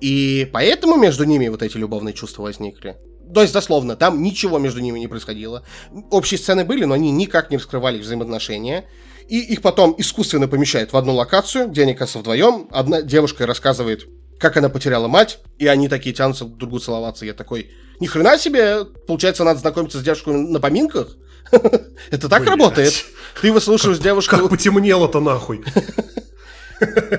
И поэтому между ними вот эти любовные чувства возникли. То есть, дословно, там ничего между ними не происходило. Общие сцены были, но они никак не раскрывали взаимоотношения и их потом искусственно помещают в одну локацию, где они, кажется, вдвоем. Одна девушка рассказывает, как она потеряла мать, и они такие тянутся друг другу целоваться. Я такой, ни хрена себе, получается, надо знакомиться с девушкой на поминках? Это так работает? Ты выслушиваешь девушку... Как потемнело-то нахуй?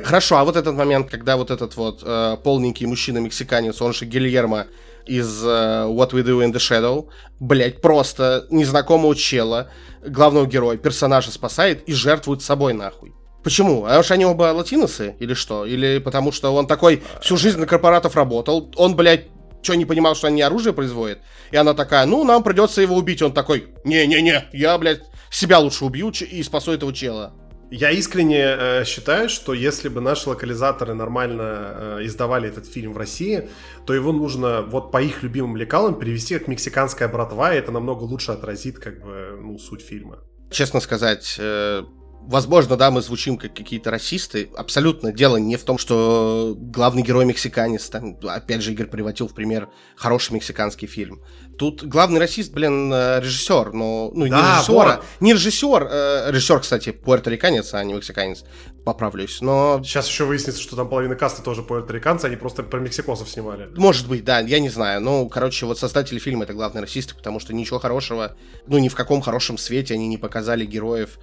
Хорошо, а вот этот момент, когда вот этот вот э, полненький мужчина-мексиканец, он же Гильермо из э, What We Do in the Shadow, блять, просто незнакомого чела, главного героя, персонажа спасает и жертвует собой нахуй. Почему? А уж они оба латиносы или что? Или потому что он такой всю жизнь на корпоратов работал, он, блядь, что, не понимал, что они оружие производят? И она такая, ну, нам придется его убить. Он такой, не-не-не, я, блядь, себя лучше убью и спасу этого чела. Я искренне э, считаю, что если бы наши локализаторы нормально э, издавали этот фильм в России, то его нужно вот по их любимым лекалам перевести как «Мексиканская братва», и это намного лучше отразит как бы ну, суть фильма. Честно сказать, э, Возможно, да, мы звучим как какие-то расисты. Абсолютно дело не в том, что главный герой мексиканец. Там, опять же, Игорь приводил в пример хороший мексиканский фильм. Тут главный расист, блин, э, режиссер, но ну да, не режиссер, вот. не режиссер, э, режиссер, кстати, пуэрториканец, а не мексиканец, поправлюсь, но... Сейчас еще выяснится, что там половина каста тоже пуэрториканцы, они просто про мексикосов снимали. Может быть, да, я не знаю, ну, короче, вот создатели фильма это главные расисты, потому что ничего хорошего, ну, ни в каком хорошем свете они не показали героев.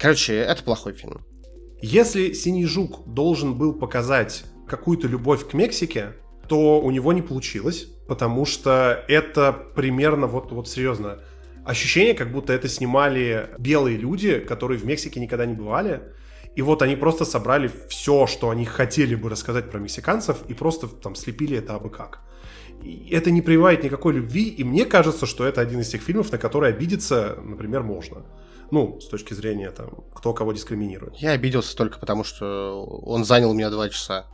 Короче, это плохой фильм. Если Синий Жук должен был показать какую-то любовь к Мексике, то у него не получилось потому что это примерно, вот, вот серьезно, ощущение, как будто это снимали белые люди, которые в Мексике никогда не бывали, и вот они просто собрали все, что они хотели бы рассказать про мексиканцев, и просто там слепили это абы как. И это не прививает никакой любви, и мне кажется, что это один из тех фильмов, на которые обидеться, например, можно. Ну, с точки зрения, там, кто кого дискриминирует. Я обиделся только потому, что он занял у меня два часа.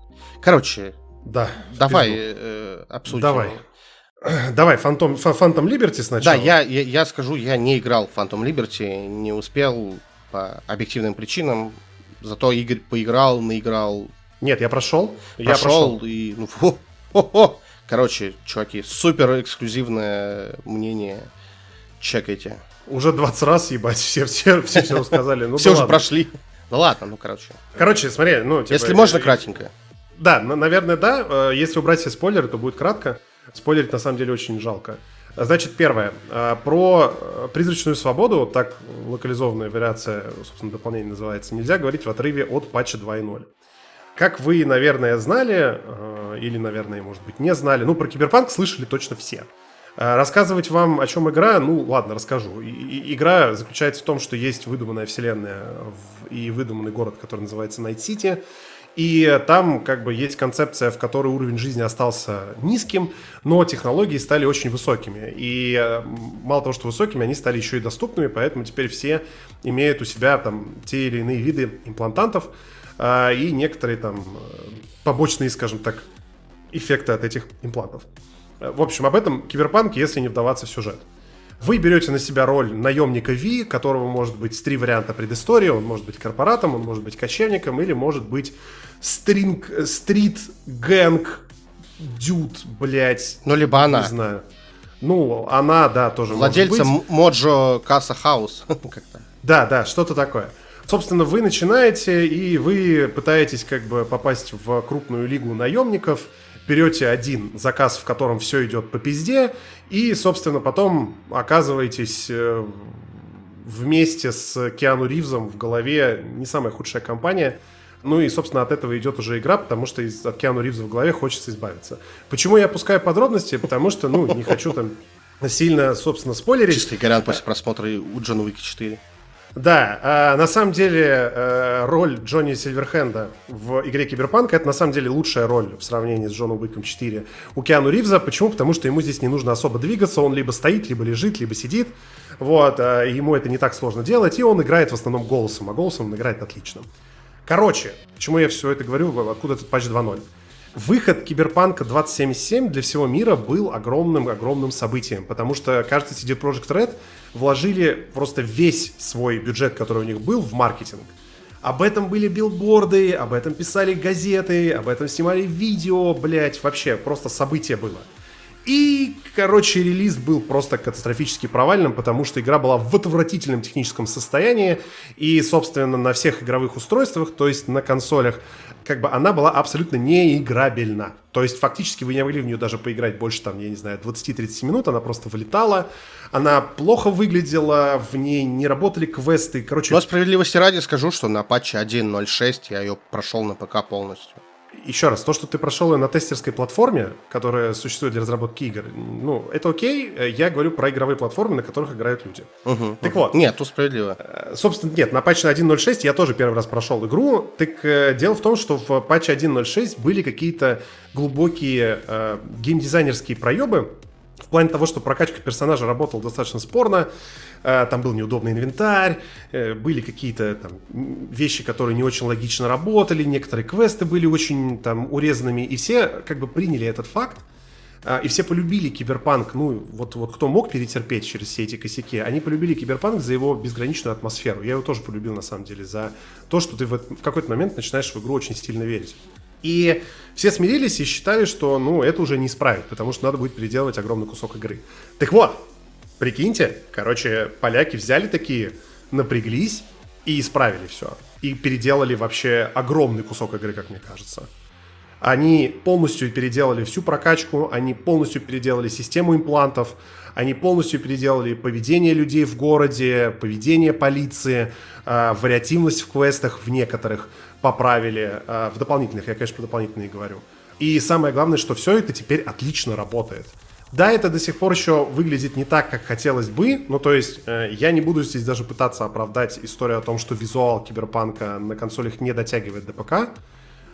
Короче, да. Давай э, обсудим. Давай. Давай, Фантом, Фантом Либерти сначала. Да, я, я, я скажу, я не играл в Фантом Либерти, не успел по объективным причинам. Зато Игорь поиграл, наиграл. Нет, я прошел. Прошел, я прошел. и ну, фу, хо, хо. Короче, чуваки, супер эксклюзивное мнение. Чекайте. Уже 20 раз, ебать, все все, все, все рассказали. Ну, все уже прошли. Ну ладно, ну короче. Короче, смотри, ну... Типа, Если можно, кратенько. Да, наверное, да. Э, если убрать все спойлеры, то будет кратко. Спойлерить на самом деле очень жалко. Значит, первое. Э, про э, призрачную свободу, так локализованная вариация, собственно, дополнение называется, нельзя говорить в отрыве от патча 2.0. Как вы, наверное, знали, или, наверное, может быть, не знали, ну, про Киберпанк слышали точно все. Рассказывать вам, о чем игра, ну, ладно, расскажу. И, игра заключается в том, что есть выдуманная вселенная и выдуманный город, который называется Night City. И там как бы есть концепция, в которой уровень жизни остался низким, но технологии стали очень высокими. И э, мало того, что высокими, они стали еще и доступными, поэтому теперь все имеют у себя там те или иные виды имплантантов а, и некоторые там э, побочные, скажем так, эффекты от этих имплантов. В общем, об этом киберпанк, если не вдаваться в сюжет. Вы берете на себя роль наемника Ви, которого может быть три варианта предыстории. Он может быть корпоратом, он может быть кочевником или может быть стринг, стрит, гэнг, дюд, блядь. Ну, либо она. Не знаю. Ну, она, да, тоже Владельца может быть. Моджо Касса Хаус. Да, да, что-то такое. Собственно, вы начинаете, и вы пытаетесь как бы попасть в крупную лигу наемников, берете один заказ, в котором все идет по пизде, и, собственно, потом оказываетесь э, вместе с Киану Ривзом в голове не самая худшая компания – ну и, собственно, от этого идет уже игра, потому что из, от Киану Ривза в голове хочется избавиться. Почему я опускаю подробности? Потому что, ну, не хочу там сильно, собственно, спойлерить. Чистый вариант после просмотра у Джона Уика 4. Да, а, на самом деле э, роль Джонни Сильверхенда в игре Киберпанк это на самом деле лучшая роль в сравнении с Джоном Уиком 4 у Киану Ривза. Почему? Потому что ему здесь не нужно особо двигаться, он либо стоит, либо лежит, либо сидит. Вот, а, ему это не так сложно делать, и он играет в основном голосом, а голосом он играет отлично. Короче, почему я все это говорю, откуда этот патч 2.0? Выход Киберпанка 2077 для всего мира был огромным-огромным событием, потому что, кажется, CD Projekt Red вложили просто весь свой бюджет, который у них был, в маркетинг. Об этом были билборды, об этом писали газеты, об этом снимали видео, блять, вообще просто событие было. И, короче, релиз был просто катастрофически провальным, потому что игра была в отвратительном техническом состоянии. И, собственно, на всех игровых устройствах, то есть на консолях, как бы она была абсолютно неиграбельна. То есть фактически вы не могли в нее даже поиграть больше, там, я не знаю, 20-30 минут, она просто вылетала, она плохо выглядела, в ней не работали квесты, короче... Но справедливости ради скажу, что на патче 1.06 я ее прошел на ПК полностью еще раз, то, что ты прошел ее на тестерской платформе, которая существует для разработки игр, ну, это окей. Я говорю про игровые платформы, на которых играют люди. Угу, так угу. вот. Нет, тут справедливо. Э, собственно, нет, на патче 1.06 я тоже первый раз прошел игру. Так э, дело в том, что в патче 1.06 были какие-то глубокие э, геймдизайнерские проебы, в плане того, что прокачка персонажа работала достаточно спорно, э, там был неудобный инвентарь, э, были какие-то вещи, которые не очень логично работали, некоторые квесты были очень там урезанными, и все как бы приняли этот факт, а, и все полюбили Киберпанк, ну, вот, вот кто мог перетерпеть через все эти косяки, они полюбили Киберпанк за его безграничную атмосферу. Я его тоже полюбил, на самом деле, за то, что ты в, в какой-то момент начинаешь в игру очень сильно верить. И все смирились и считали, что, ну, это уже не исправить, потому что надо будет переделывать огромный кусок игры. Так вот, прикиньте, короче, поляки взяли такие, напряглись и исправили все. И переделали вообще огромный кусок игры, как мне кажется. Они полностью переделали всю прокачку, они полностью переделали систему имплантов, они полностью переделали поведение людей в городе, поведение полиции, э, вариативность в квестах в некоторых поправили, э, в дополнительных, я, конечно, про дополнительные говорю. И самое главное, что все это теперь отлично работает. Да, это до сих пор еще выглядит не так, как хотелось бы, ну то есть э, я не буду здесь даже пытаться оправдать историю о том, что визуал киберпанка на консолях не дотягивает до ПК,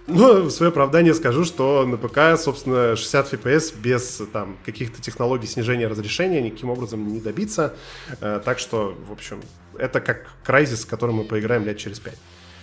ну, в свое оправдание скажу, что на ПК, собственно, 60 FPS без там каких-то технологий снижения разрешения никаким образом не добиться. Э, так что, в общем, это как Crysis, который мы поиграем лет через 5.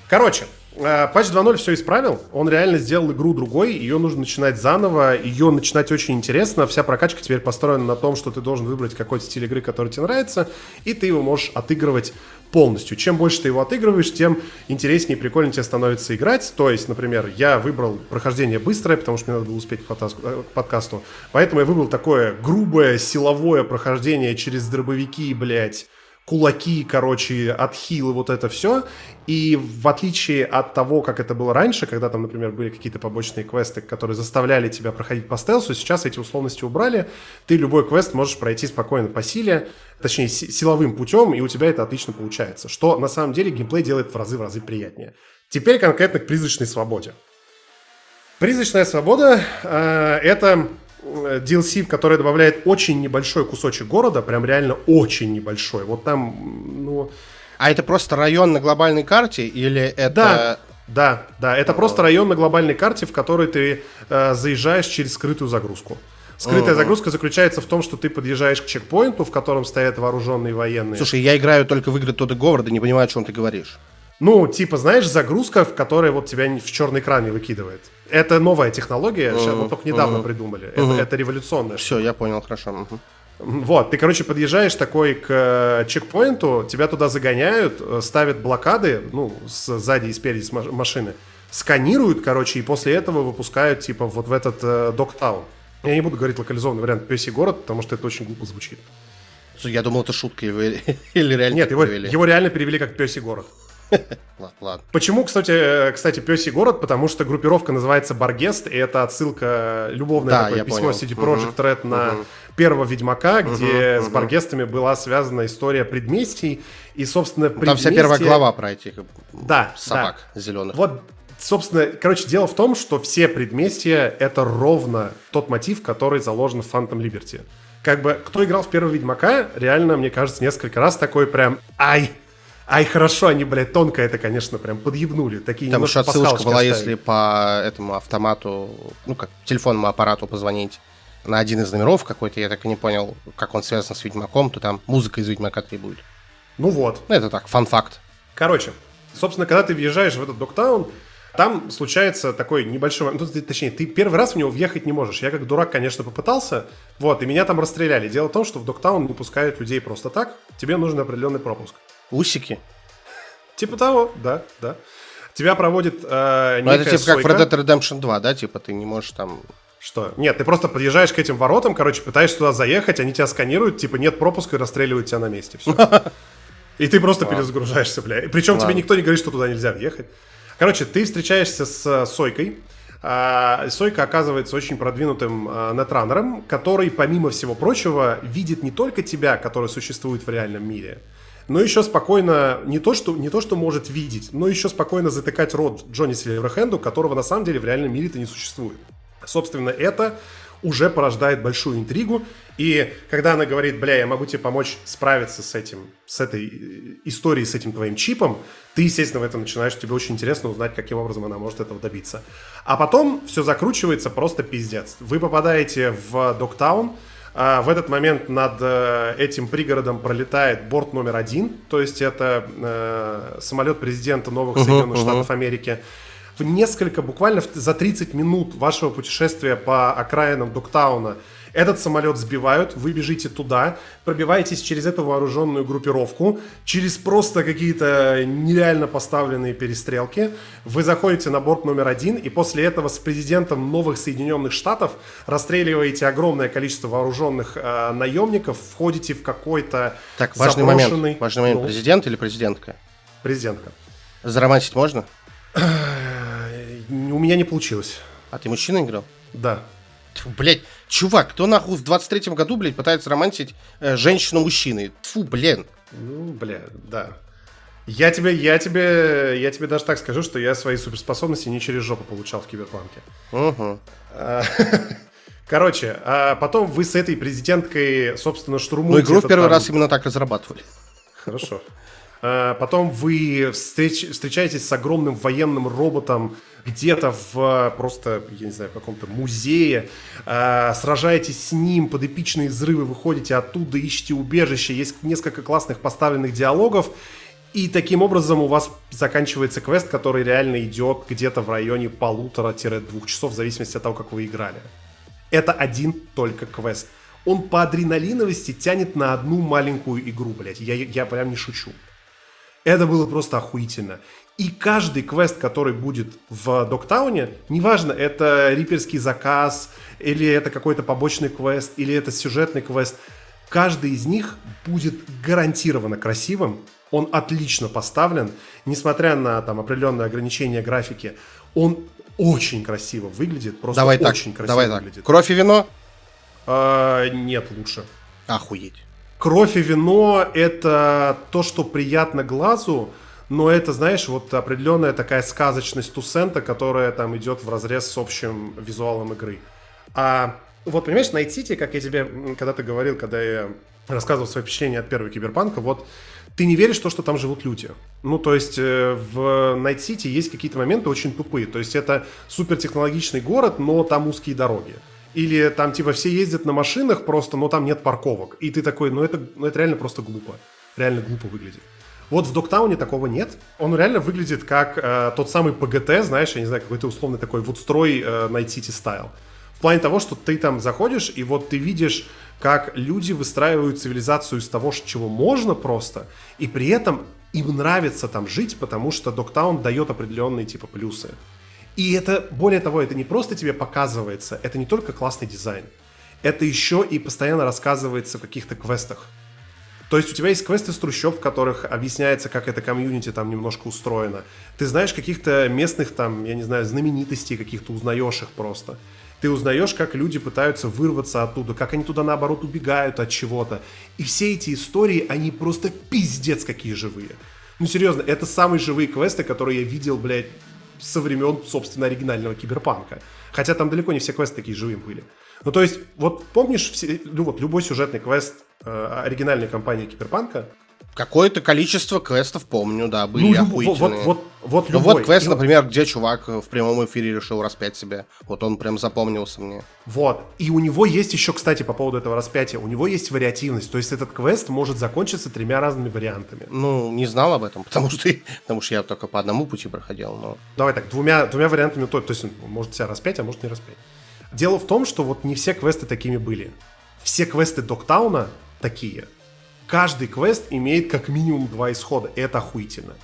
Короче, э, патч 2.0 все исправил. Он реально сделал игру другой. Ее нужно начинать заново. Ее начинать очень интересно. Вся прокачка теперь построена на том, что ты должен выбрать какой-то стиль игры, который тебе нравится, и ты его можешь отыгрывать полностью. Чем больше ты его отыгрываешь, тем интереснее и прикольнее тебе становится играть. То есть, например, я выбрал прохождение быстрое, потому что мне надо было успеть к э, подкасту. Поэтому я выбрал такое грубое силовое прохождение через дробовики, блядь, кулаки, короче, отхилы, вот это все. И в отличие от того, как это было раньше, когда там, например, были какие-то побочные квесты, которые заставляли тебя проходить по стелсу, сейчас эти условности убрали. Ты любой квест можешь пройти спокойно по силе, точнее, силовым путем, и у тебя это отлично получается. Что на самом деле геймплей делает в разы в разы приятнее. Теперь конкретно к призрачной свободе. Призрачная свобода э, это DLC, который добавляет очень небольшой кусочек города, прям реально очень небольшой. Вот там, ну... А это просто район на глобальной карте или это... Да, да, да. Это просто район на глобальной карте, в который ты э, заезжаешь через скрытую загрузку. Скрытая uh-huh. загрузка заключается в том, что ты подъезжаешь к чекпоинту, в котором стоят вооруженные военные. Слушай, я играю только в игры Тодда Говарда, не понимаю, о чем ты говоришь. Ну, типа, знаешь, загрузка, в которой вот тебя в черный экран не выкидывает. Это новая технология, сейчас вот только недавно придумали. Это, это революционная. Все, я понял, хорошо. Вот, ты, короче, подъезжаешь такой к э, чекпоинту, тебя туда загоняют, э, ставят блокады, ну, сзади и спереди с машины, сканируют, короче, и после этого выпускают, типа, вот в этот э, доктаун. Я не буду говорить локализованный вариант Пёсий город, потому что это очень глупо звучит. Я думал, это шутка или реально Нет, его, его реально перевели как Пёсий город. Ладно. Почему, кстати, э, кстати, Пёсий город? Потому что группировка называется Баргест, и это отсылка, любовное да, такое письмо понял. CD Projekt Red угу, на угу. первого Ведьмака, где угу, с Баргестами была связана история предместий, и, собственно, предместье... Там вся первая глава про этих да, собак да. зеленых. Вот собственно, короче, дело в том, что все предместья — это ровно тот мотив, который заложен в Phantom Liberty. Как бы, кто играл в первого Ведьмака, реально, мне кажется, несколько раз такой прям «Ай, Ай, хорошо, они, блядь, тонко это, конечно, прям подъебнули. Такие Там еще отсылочка была, оставили. если по этому автомату, ну, как телефонному аппарату позвонить на один из номеров какой-то, я так и не понял, как он связан с Ведьмаком, то там музыка из Ведьмака требует. Ну вот. Ну, это так, фан-факт. Короче, собственно, когда ты въезжаешь в этот доктаун, там случается такой небольшой... Ну, точнее, ты первый раз в него въехать не можешь. Я как дурак, конечно, попытался. Вот, и меня там расстреляли. Дело в том, что в доктаун не пускают людей просто так. Тебе нужен определенный пропуск. Усики? Типа того, да, да. Тебя проводит э, Ну, это типа сойка. как в Red Dead Redemption 2, да? Типа ты не можешь там... Что? Нет, ты просто подъезжаешь к этим воротам, короче, пытаешься туда заехать, они тебя сканируют, типа нет пропуска и расстреливают тебя на месте. Все. И ты просто перезагружаешься, бля. Причем тебе никто не говорит, что туда нельзя въехать. Короче, ты встречаешься с э, Сойкой. А, Сойка оказывается очень продвинутым а, нетранером, который, помимо всего прочего, видит не только тебя, который существует в реальном мире, но еще спокойно, не то, что, не то, что может видеть, но еще спокойно затыкать рот Джонни Сильверхенду, которого на самом деле в реальном мире-то не существует. Собственно, это уже порождает большую интригу. И когда она говорит, бля, я могу тебе помочь справиться с этим, с этой э, историей, с этим твоим чипом, ты, естественно, в этом начинаешь, тебе очень интересно узнать, каким образом она может этого добиться. А потом все закручивается просто пиздец. Вы попадаете в Доктаун, а в этот момент над э, этим пригородом пролетает борт номер один, то есть это э, самолет президента новых uh-huh, Соединенных uh-huh. Штатов Америки. В несколько, буквально за 30 минут вашего путешествия по окраинам Доктауна Этот самолет сбивают, вы бежите туда, пробиваетесь через эту вооруженную группировку, через просто какие-то нереально поставленные перестрелки. Вы заходите на борт номер один, и после этого с президентом новых Соединенных Штатов расстреливаете огромное количество вооруженных э, наемников, входите в какой-то Так, важный заброшенный... момент. Важный момент. Ну, президент или президентка? Президентка. Заромантить можно? У меня не получилось. А ты мужчина играл? Да. Тьфу, блядь, чувак, кто нахуй в 23-м году, блядь, пытается романтить э, женщину мужчиной? Тфу, блин. Ну, бля, да. Я тебе, я тебе, я тебе даже так скажу, что я свои суперспособности не через жопу получал в Киберпанке. Угу. Короче, а потом вы с этой президенткой, собственно, штурмуете... Ну, игру в первый там... раз именно так разрабатывали. Хорошо. А потом вы встреч... встречаетесь с огромным военным роботом, где-то в просто, я не знаю, каком-то музее, э, сражаетесь с ним под эпичные взрывы, выходите оттуда, ищете убежище, есть несколько классных поставленных диалогов, и таким образом у вас заканчивается квест, который реально идет где-то в районе полутора-двух часов, в зависимости от того, как вы играли. Это один только квест. Он по адреналиновости тянет на одну маленькую игру, блядь. Я, я прям не шучу. Это было просто охуительно. И каждый квест, который будет в Доктауне, неважно, это риперский заказ, или это какой-то побочный квест, или это сюжетный квест, каждый из них будет гарантированно красивым, он отлично поставлен, несмотря на там определенные ограничения графики, он очень красиво выглядит, просто давай очень так, красиво давай выглядит. Так. Кровь и вино? А, нет, лучше. Охуеть. Кровь и вино это то, что приятно глазу, но это, знаешь, вот определенная такая сказочность Тусента, которая там идет в разрез с общим визуалом игры. А вот, понимаешь, Night City, как я тебе когда ты говорил, когда я рассказывал свои впечатления от первого Киберпанка, вот ты не веришь в то, что там живут люди. Ну, то есть э, в Night City есть какие-то моменты очень тупые. То есть это супертехнологичный город, но там узкие дороги. Или там типа все ездят на машинах просто, но там нет парковок. И ты такой, ну это, ну, это реально просто глупо. Реально глупо выглядит. Вот в Доктауне такого нет. Он реально выглядит как э, тот самый ПГТ, знаешь, я не знаю, какой-то условный такой вот строй э, City стайл. В плане того, что ты там заходишь, и вот ты видишь, как люди выстраивают цивилизацию из того, чего можно просто, и при этом им нравится там жить, потому что Доктаун дает определенные типа плюсы. И это, более того, это не просто тебе показывается, это не только классный дизайн, это еще и постоянно рассказывается в каких-то квестах. То есть у тебя есть квесты с трущоб, в которых объясняется, как это комьюнити там немножко устроено. Ты знаешь каких-то местных там, я не знаю, знаменитостей, каких-то узнаешь их просто. Ты узнаешь, как люди пытаются вырваться оттуда, как они туда наоборот убегают от чего-то. И все эти истории, они просто пиздец какие живые. Ну серьезно, это самые живые квесты, которые я видел, блядь, со времен, собственно, оригинального киберпанка. Хотя там далеко не все квесты такие живые были. Ну, то есть, вот помнишь, все, ну, вот, любой сюжетный квест э, оригинальной компании Киберпанка? Какое-то количество квестов помню, да, были ну, охуительные. Вот, вот, вот, любой. Ну, вот квест, например, где чувак в прямом эфире решил распять себя. Вот он прям запомнился мне. Вот. И у него есть еще, кстати, по поводу этого распятия, у него есть вариативность. То есть этот квест может закончиться тремя разными вариантами. Ну, не знал об этом, потому что, потому что я только по одному пути проходил. Но... Давай так, двумя, двумя вариантами, то, то есть может себя распять, а может не распять. Дело в том, что вот не все квесты такими были. Все квесты Доктауна такие. Каждый квест имеет как минимум два исхода. И это охуительно.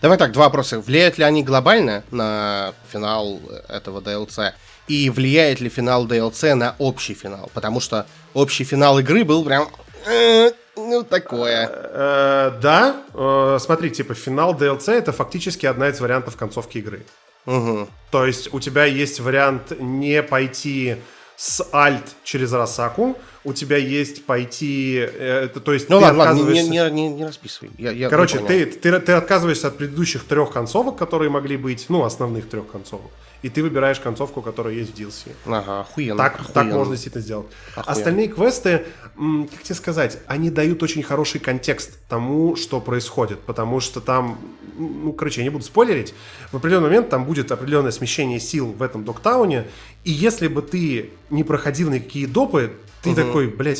Давай так, два вопроса. Влияют ли они глобально на финал этого DLC? И влияет ли финал DLC на общий финал? Потому что общий финал игры был прям... Э, ну, такое. Э, да. Э, смотри, типа, финал DLC это фактически одна из вариантов концовки игры. Угу. То есть у тебя есть вариант не пойти с Alt через Росаку, у тебя есть пойти, э, то есть ну, ты ладно, отказываешься... ладно, не, не, не расписывай. Я, я Короче, ты, ты, ты отказываешься от предыдущих трех концовок, которые могли быть, ну, основных трех концовок, и ты выбираешь концовку, которая есть в DLC. Ага, охуенно. Так, охуенно. так можно действительно сделать. Охуенно. Остальные квесты, как тебе сказать, они дают очень хороший контекст тому, что происходит, потому что там, ну, короче, я не буду спойлерить, в определенный момент там будет определенное смещение сил в этом доктауне, и если бы ты не проходил никакие допы, ты угу. такой, блядь,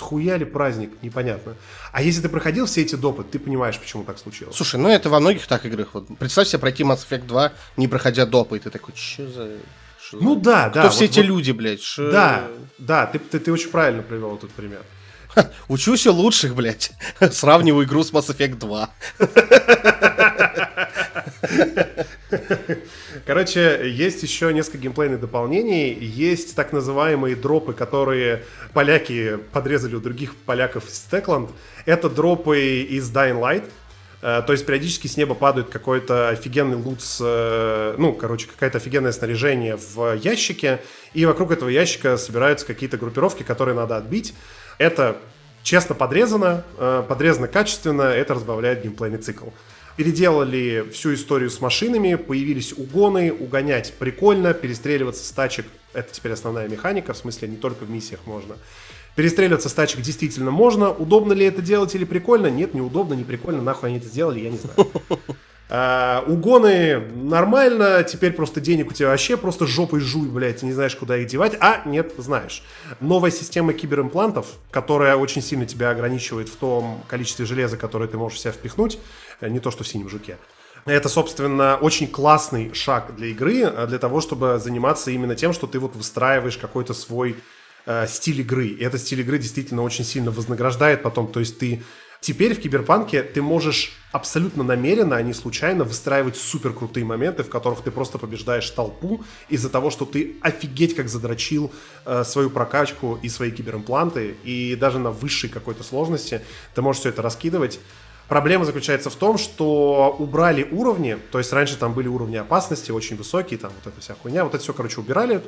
схуяли праздник, непонятно. А если ты проходил все эти допы, ты понимаешь, почему так случилось. Слушай, ну это во многих так играх. Вот представь себе пройти Mass Effect 2, не проходя допы, и ты такой, что за... Ну да, да. Кто все вот, эти вот, люди, блядь? Ш... Да, да, ты, ты, ты очень правильно привел этот пример. Учусь у лучших, блядь. Сравниваю игру с Mass Effect 2. Короче, есть еще несколько геймплейных дополнений. Есть так называемые дропы, которые поляки подрезали у других поляков из Techland. Это дропы из Dying Light. Э, то есть периодически с неба падает какой-то офигенный лут с, э, ну, короче, какое-то офигенное снаряжение в ящике, и вокруг этого ящика собираются какие-то группировки, которые надо отбить. Это честно подрезано, э, подрезано качественно, это разбавляет геймплейный цикл. Переделали всю историю с машинами, появились угоны, угонять прикольно, перестреливаться с тачек, это теперь основная механика, в смысле не только в миссиях можно. Перестреливаться с тачек действительно можно. Удобно ли это делать или прикольно? Нет, неудобно, не прикольно. Нахуй они это сделали, я не знаю. А, угоны нормально, теперь просто денег у тебя вообще просто жопой жуй, блядь, не знаешь, куда их девать. А, нет, знаешь. Новая система киберимплантов, которая очень сильно тебя ограничивает в том количестве железа, которое ты можешь в себя впихнуть, э, не то, что в синем жуке. Это, собственно, очень классный шаг для игры, э, для того, чтобы заниматься именно тем, что ты вот выстраиваешь какой-то свой э, стиль игры. И этот стиль игры действительно очень сильно вознаграждает потом. То есть ты Теперь в Киберпанке ты можешь абсолютно намеренно, а не случайно выстраивать супер крутые моменты, в которых ты просто побеждаешь толпу из-за того, что ты офигеть как задрочил э, свою прокачку и свои киберимпланты, и даже на высшей какой-то сложности ты можешь все это раскидывать. Проблема заключается в том, что убрали уровни, то есть раньше там были уровни опасности очень высокие, там вот эта вся хуйня, вот это все, короче, убирали,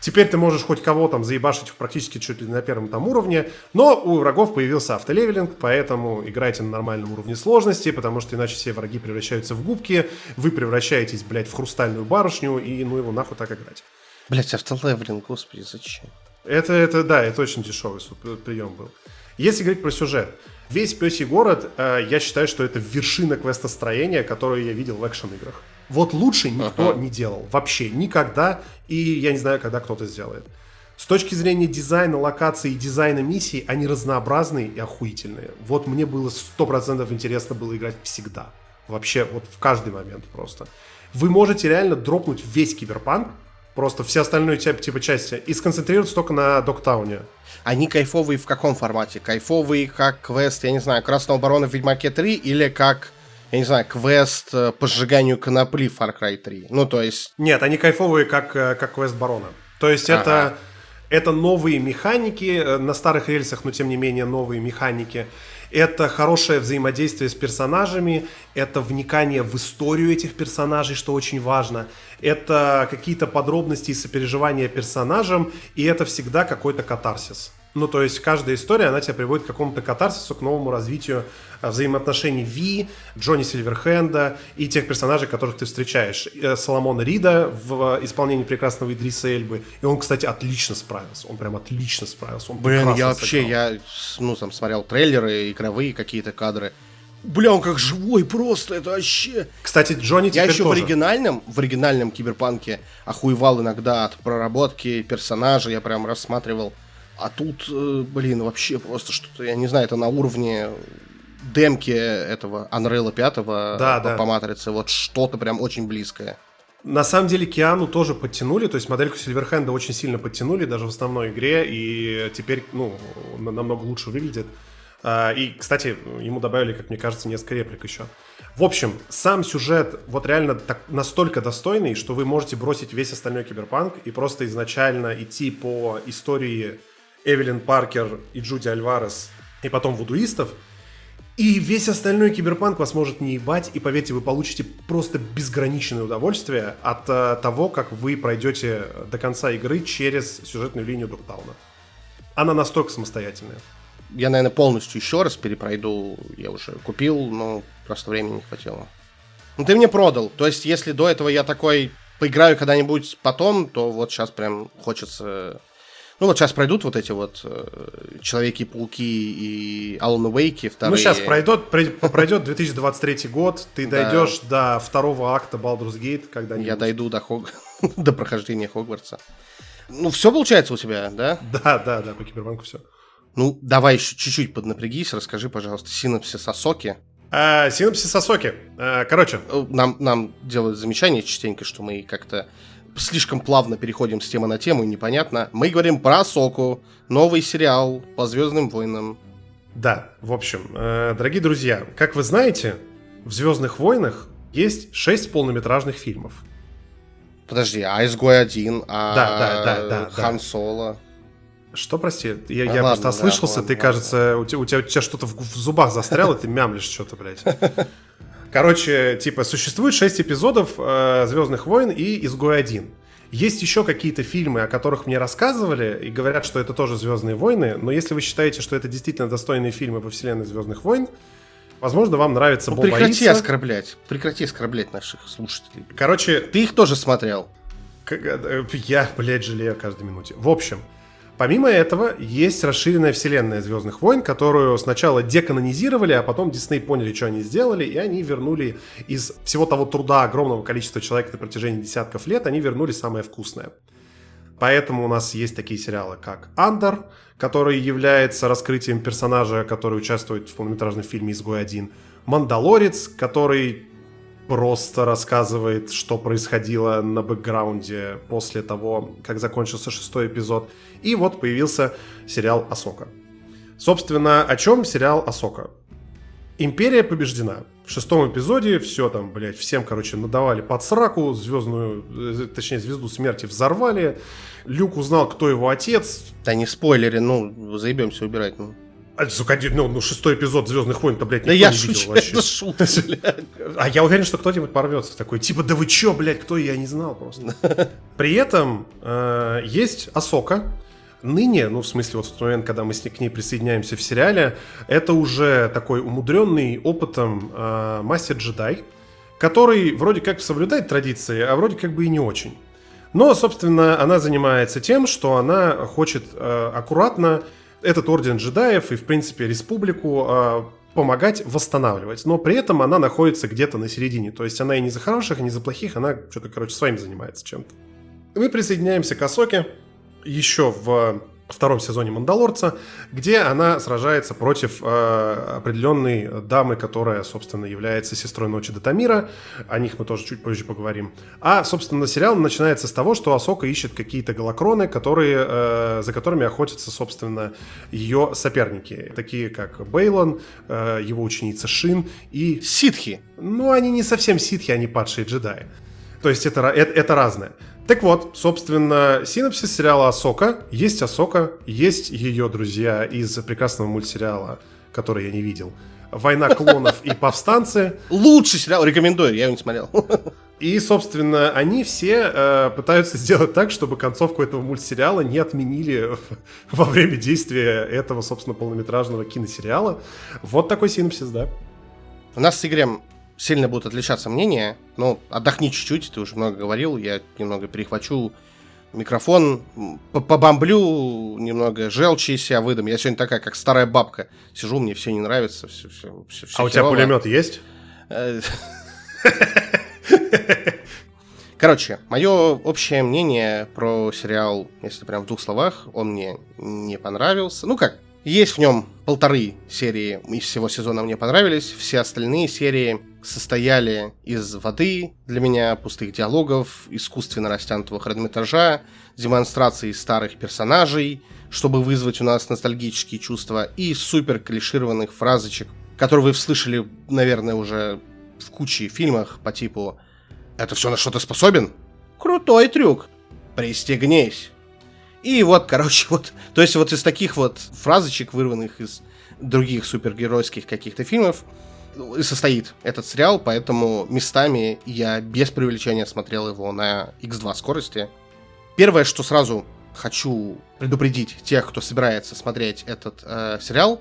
Теперь ты можешь хоть кого там заебашить практически чуть ли на первом там уровне, но у врагов появился автолевелинг, поэтому играйте на нормальном уровне сложности, потому что иначе все враги превращаются в губки, вы превращаетесь, блядь, в хрустальную барышню, и ну его нахуй так играть. Блять, автолевелинг, господи, зачем? Это, это, да, это очень дешевый прием был. Если говорить про сюжет, весь Пёсий город, э, я считаю, что это вершина квестостроения, которую я видел в экшен-играх. Вот лучше никто ага. не делал. Вообще никогда. И я не знаю, когда кто-то сделает. С точки зрения дизайна локации и дизайна миссий, они разнообразные и охуительные. Вот мне было 100% интересно было играть всегда. Вообще, вот в каждый момент просто. Вы можете реально дропнуть весь киберпанк, просто все остальные типа части, и сконцентрироваться только на Доктауне. Они кайфовые в каком формате? Кайфовые как квест, я не знаю, Красного Барона в Ведьмаке 3 или как я не знаю, квест э, по сжиганию конопли Far Cry 3. Ну, то есть... Нет, они кайфовые, как, э, как квест Барона. То есть ага. это, это новые механики э, на старых рельсах, но тем не менее новые механики. Это хорошее взаимодействие с персонажами, это вникание в историю этих персонажей, что очень важно. Это какие-то подробности и сопереживания персонажам, и это всегда какой-то катарсис. Ну, то есть каждая история, она тебя приводит к какому-то катарсису, к новому развитию э, взаимоотношений Ви, Джонни Сильверхенда и тех персонажей, которых ты встречаешь. Э, Соломона Рида в исполнении прекрасного Идриса Эльбы. И он, кстати, отлично справился. Он прям отлично справился. Он Блин, я вообще, сыграл. я ну, там смотрел трейлеры, игровые какие-то кадры. Бля, он как живой просто, это вообще... Кстати, Джонни Я еще тоже. в оригинальном, в оригинальном Киберпанке охуевал иногда от проработки персонажа, я прям рассматривал а тут, э, блин, вообще просто что-то, я не знаю, это на уровне демки этого Unreal 5 да, по, да. по матрице, вот что-то прям очень близкое. На самом деле Киану тоже подтянули, то есть модельку Сильверхенда очень сильно подтянули даже в основной игре, и теперь, ну, намного лучше выглядит. А, и, кстати, ему добавили, как мне кажется, несколько реплик еще. В общем, сам сюжет вот реально так, настолько достойный, что вы можете бросить весь остальной киберпанк и просто изначально идти по истории Эвелин Паркер и Джуди Альварес, и потом вудуистов. И весь остальной киберпанк вас может не ебать, и поверьте, вы получите просто безграничное удовольствие от uh, того, как вы пройдете до конца игры через сюжетную линию Доктауна. Она настолько самостоятельная. Я, наверное, полностью еще раз перепройду. Я уже купил, но просто времени не хватило. Ну, ты мне продал. То есть, если до этого я такой поиграю когда-нибудь потом, то вот сейчас прям хочется ну вот сейчас пройдут вот эти вот э, Человеки-пауки и Alan Wake вторые. Ну сейчас пройдет, пройдет 2023 год, ты дойдешь до второго акта Baldur's Gate когда-нибудь. Я дойду до, Хог... до прохождения Хогвартса. Ну все получается у тебя, да? Да, да, да, по Киберпанку все. Ну давай еще чуть-чуть поднапрягись, расскажи, пожалуйста, синапсис Асоки. А, синапсис Асоки. А, короче. Нам, нам делают замечание частенько, что мы как-то слишком плавно переходим с темы на тему, непонятно. Мы говорим про Соку, новый сериал по Звездным войнам. Да, в общем, э, дорогие друзья, как вы знаете, в Звездных войнах есть шесть полнометражных фильмов. Подожди, а Изгой один, а да, да, да, да, Хан Соло. Что, прости? Я, а я ладно, просто ослышался, да, ты, ладно, кажется, у тебя, у тебя, у тебя что-то в, в зубах застряло, ты мямлишь что-то, блядь. Короче, типа, существует шесть эпизодов э, Звездных войн и Изгой один. Есть еще какие-то фильмы, о которых мне рассказывали, и говорят, что это тоже Звездные войны, но если вы считаете, что это действительно достойные фильмы по вселенной Звездных войн, возможно, вам нравится ну, прекрати боится. оскорблять. Прекрати оскорблять наших слушателей. Короче... Ты их тоже смотрел. Э, я, блядь, жалею каждой минуте. В общем, Помимо этого, есть расширенная вселенная Звездных войн, которую сначала деканонизировали, а потом Дисней поняли, что они сделали, и они вернули из всего того труда огромного количества человек на протяжении десятков лет, они вернули самое вкусное. Поэтому у нас есть такие сериалы, как «Андер», который является раскрытием персонажа, который участвует в полнометражном фильме «Изгой 1», «Мандалорец», который просто рассказывает, что происходило на бэкграунде после того, как закончился шестой эпизод. И вот появился сериал Асока. Собственно, о чем сериал Асока? Империя побеждена. В шестом эпизоде все там, блядь, всем, короче, надавали под сраку, звездную, э, точнее, звезду смерти взорвали. Люк узнал, кто его отец. Да не спойлери, ну, заебемся убирать, ну. А, ну, ну, шестой эпизод Звездных войн-то, блядь, никто да я не шучу, видел вообще. Это шутка, блядь. А я уверен, что кто-нибудь порвется такой, типа, да вы чё, блядь, кто я не знал просто. При этом э, есть Асока, ныне, ну, в смысле, вот в тот момент, когда мы с ней, к ней присоединяемся в сериале, это уже такой умудренный опытом э, мастер-джедай, который вроде как соблюдает традиции, а вроде как бы и не очень. Но, собственно, она занимается тем, что она хочет э, аккуратно этот орден джедаев и, в принципе, республику э, помогать восстанавливать. Но при этом она находится где-то на середине. То есть она и не за хороших, и не за плохих, она что-то, короче, своим занимается чем-то. Мы присоединяемся к Асоке еще в втором сезоне Мандалорца, где она сражается против э, определенной дамы, которая, собственно, является сестрой Ночи Датамира. О них мы тоже чуть позже поговорим. А, собственно, сериал начинается с того, что Асока ищет какие-то голокроны, которые, э, за которыми охотятся, собственно, ее соперники. Такие как Бейлон, э, его ученица Шин и... Ситхи. Ну, они не совсем ситхи, они падшие джедаи. То есть это, это, это разное. Так вот, собственно, синопсис сериала Асока. Есть Асока, есть ее друзья из прекрасного мультсериала, который я не видел. Война клонов и повстанцы. Лучший сериал, рекомендую, я его не смотрел. И, собственно, они все э, пытаются сделать так, чтобы концовку этого мультсериала не отменили во время действия этого, собственно, полнометражного киносериала. Вот такой синопсис, да. У нас с Игорем сильно будут отличаться мнения. Но отдохни чуть-чуть, ты уже много говорил, я немного перехвачу микрофон, побомблю, немного желчи из себя выдам. Я сегодня такая, как старая бабка. Сижу, мне все не нравится. Все, все, все, все а у тебя пулемет есть? Э, Короче, мое общее мнение про сериал, если прям в двух словах, он мне не понравился. Ну как, есть в нем полторы серии из всего сезона мне понравились. Все остальные серии состояли из воды для меня, пустых диалогов, искусственно растянутого хронометража, демонстрации старых персонажей, чтобы вызвать у нас ностальгические чувства, и супер клишированных фразочек, которые вы слышали, наверное, уже в куче фильмах по типу «Это все на что-то способен? Крутой трюк! Пристегнись!» И вот, короче, вот, то есть вот из таких вот фразочек, вырванных из других супергеройских каких-то фильмов, состоит этот сериал, поэтому местами я без преувеличения смотрел его на X2 скорости. Первое, что сразу хочу предупредить тех, кто собирается смотреть этот э, сериал,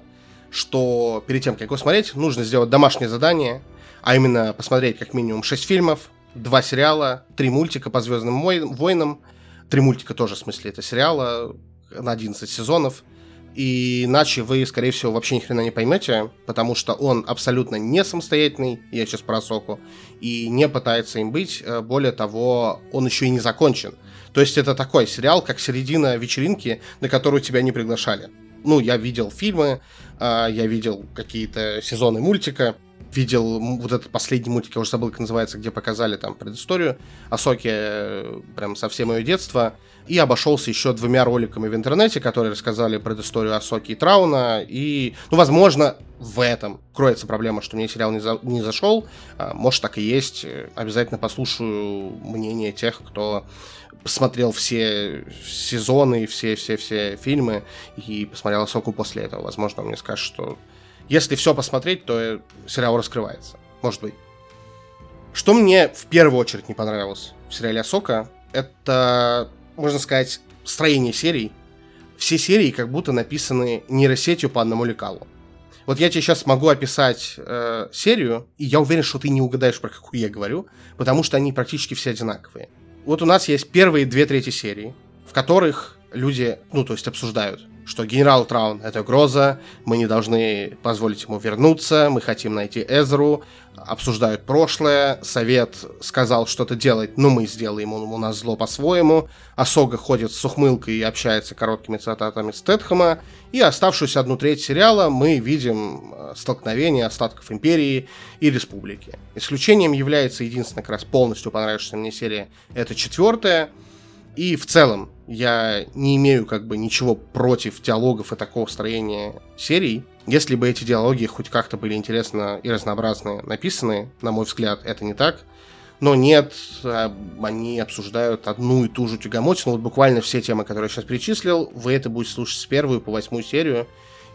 что перед тем, как его смотреть, нужно сделать домашнее задание, а именно посмотреть как минимум 6 фильмов, 2 сериала, 3 мультика по Звездным войнам, Три мультика тоже, в смысле, это сериала на 11 сезонов. И иначе вы, скорее всего, вообще ни хрена не поймете, потому что он абсолютно не самостоятельный, я сейчас про Соку, и не пытается им быть. Э, более того, он еще и не закончен. То есть это такой сериал, как середина вечеринки, на которую тебя не приглашали. Ну, я видел фильмы, э, я видел какие-то сезоны мультика, видел вот этот последний мультик, я уже забыл, как называется, где показали там предысторию Асоки, э, прям совсем ее детство, и обошелся еще двумя роликами в интернете, которые рассказали предысторию Асоки и Трауна, и, ну, возможно, в этом кроется проблема, что мне сериал не, за, не зашел, а, может, так и есть, обязательно послушаю мнение тех, кто посмотрел все сезоны, все-все-все фильмы и посмотрел Асоку после этого. Возможно, он мне скажет, что если все посмотреть, то сериал раскрывается. Может быть. Что мне в первую очередь не понравилось в сериале Асока, это, можно сказать, строение серий. Все серии как будто написаны нейросетью по одному лекалу. Вот я тебе сейчас могу описать э, серию, и я уверен, что ты не угадаешь, про какую я говорю, потому что они практически все одинаковые. Вот у нас есть первые две трети серии, в которых люди, ну, то есть обсуждают что генерал Траун — это угроза, мы не должны позволить ему вернуться, мы хотим найти Эзру, обсуждают прошлое, совет сказал что-то делать, но мы сделаем ему у нас зло по-своему, Асога ходит с ухмылкой и общается короткими цитатами Стэтхэма, и оставшуюся одну треть сериала мы видим э, столкновение остатков Империи и Республики. Исключением является единственная как раз полностью понравившаяся мне серия, это четвертая, и в целом я не имею как бы ничего против диалогов и такого строения серий. Если бы эти диалоги хоть как-то были интересно и разнообразно написаны, на мой взгляд, это не так. Но нет, а, они обсуждают одну и ту же тягомотину. Вот буквально все темы, которые я сейчас перечислил, вы это будете слушать с первую по восьмую серию.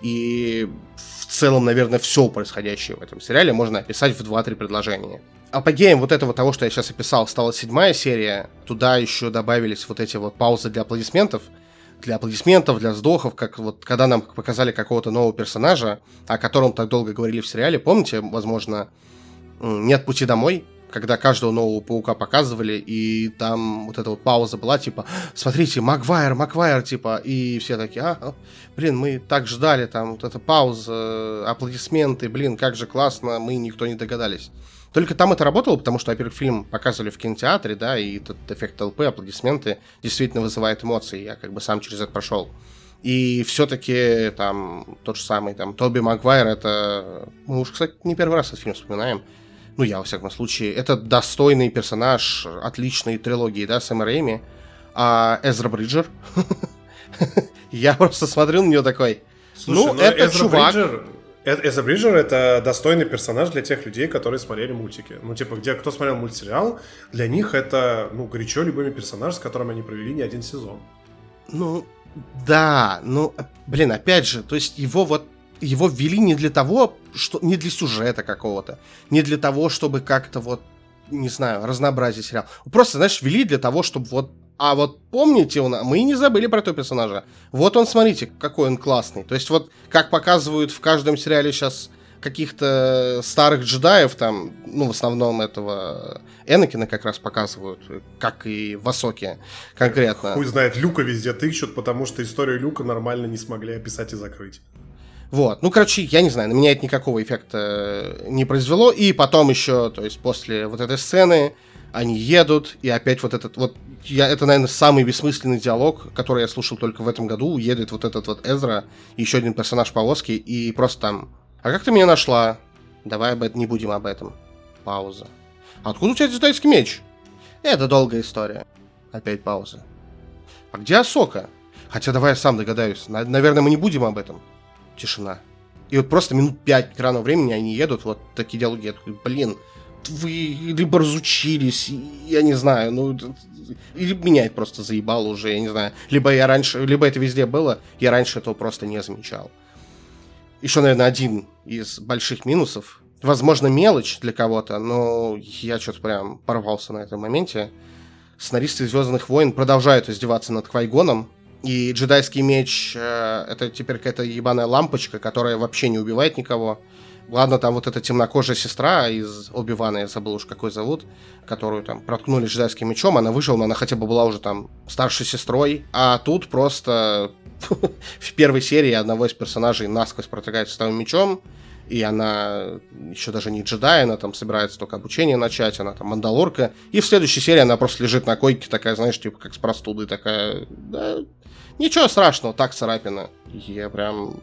И в целом, наверное, все происходящее в этом сериале можно описать в 2-3 предложения апогеем вот этого того, что я сейчас описал, стала седьмая серия. Туда еще добавились вот эти вот паузы для аплодисментов. Для аплодисментов, для вздохов, как вот когда нам показали какого-то нового персонажа, о котором так долго говорили в сериале. Помните, возможно, «Нет пути домой», когда каждого нового паука показывали, и там вот эта вот пауза была, типа, смотрите, Маквайр, Маквайр, типа, и все такие, а, блин, мы так ждали, там, вот эта пауза, аплодисменты, блин, как же классно, мы никто не догадались. Только там это работало, потому что, во-первых, фильм показывали в кинотеатре, да, и этот эффект толпы, аплодисменты действительно вызывает эмоции. Я как бы сам через это прошел. И все-таки там тот же самый там Тоби Магуайр, это мы уж, кстати, не первый раз этот фильм вспоминаем. Ну, я, во всяком случае. Это достойный персонаж отличной трилогии, да, Сэма Рэйми. А Эзра Бриджер. Я просто смотрю на нее такой. ну, ну, это чувак. Эза Бриджер — это достойный персонаж для тех людей, которые смотрели мультики. Ну, типа, где кто смотрел мультсериал, для них это, ну, горячо любимый персонаж, с которым они провели не один сезон. Ну, да, ну, блин, опять же, то есть его вот его ввели не для того, что не для сюжета какого-то, не для того, чтобы как-то вот не знаю, разнообразить сериал. Просто, знаешь, ввели для того, чтобы вот а вот помните, он, мы не забыли про этого персонажа. Вот он, смотрите, какой он классный. То есть вот как показывают в каждом сериале сейчас каких-то старых джедаев, там, ну, в основном этого Энакина как раз показывают, как и в Асоке конкретно. Хуй знает, Люка везде тыщут, потому что историю Люка нормально не смогли описать и закрыть. Вот, ну, короче, я не знаю, на меня это никакого эффекта не произвело, и потом еще, то есть после вот этой сцены, они едут, и опять вот этот вот, я, это, наверное, самый бессмысленный диалог, который я слушал только в этом году, едет вот этот вот Эзра, еще один персонаж повозки, и просто там, а как ты меня нашла? Давай об этом, не будем об этом. Пауза. Откуда у тебя китайский меч? Это долгая история. Опять пауза. А где Асока? Хотя давай я сам догадаюсь. Наверное, мы не будем об этом. Тишина. И вот просто минут пять экранного времени они едут, вот такие диалоги. Я такой, блин, вы либо разучились, я не знаю, ну, или меня это просто заебало уже, я не знаю. Либо я раньше, либо это везде было, я раньше этого просто не замечал. Еще, наверное, один из больших минусов. Возможно, мелочь для кого-то, но я что-то прям порвался на этом моменте. Сценаристы «Звездных войн» продолжают издеваться над Квайгоном, и джедайский меч э, это теперь какая-то ебаная лампочка, которая вообще не убивает никого. Ладно, там вот эта темнокожая сестра из Оби-Вана, я забыл уж какой зовут, которую там проткнули джедайским мечом, она выжила, но она хотя бы была уже там старшей сестрой. А тут просто в первой серии одного из персонажей насквозь протыкает с мечом, и она еще даже не джедай, она там собирается только обучение начать, она там мандалорка. И в следующей серии она просто лежит на койке, такая, знаешь, типа как с простудой, такая, да, ничего страшного, так царапина. Я прям,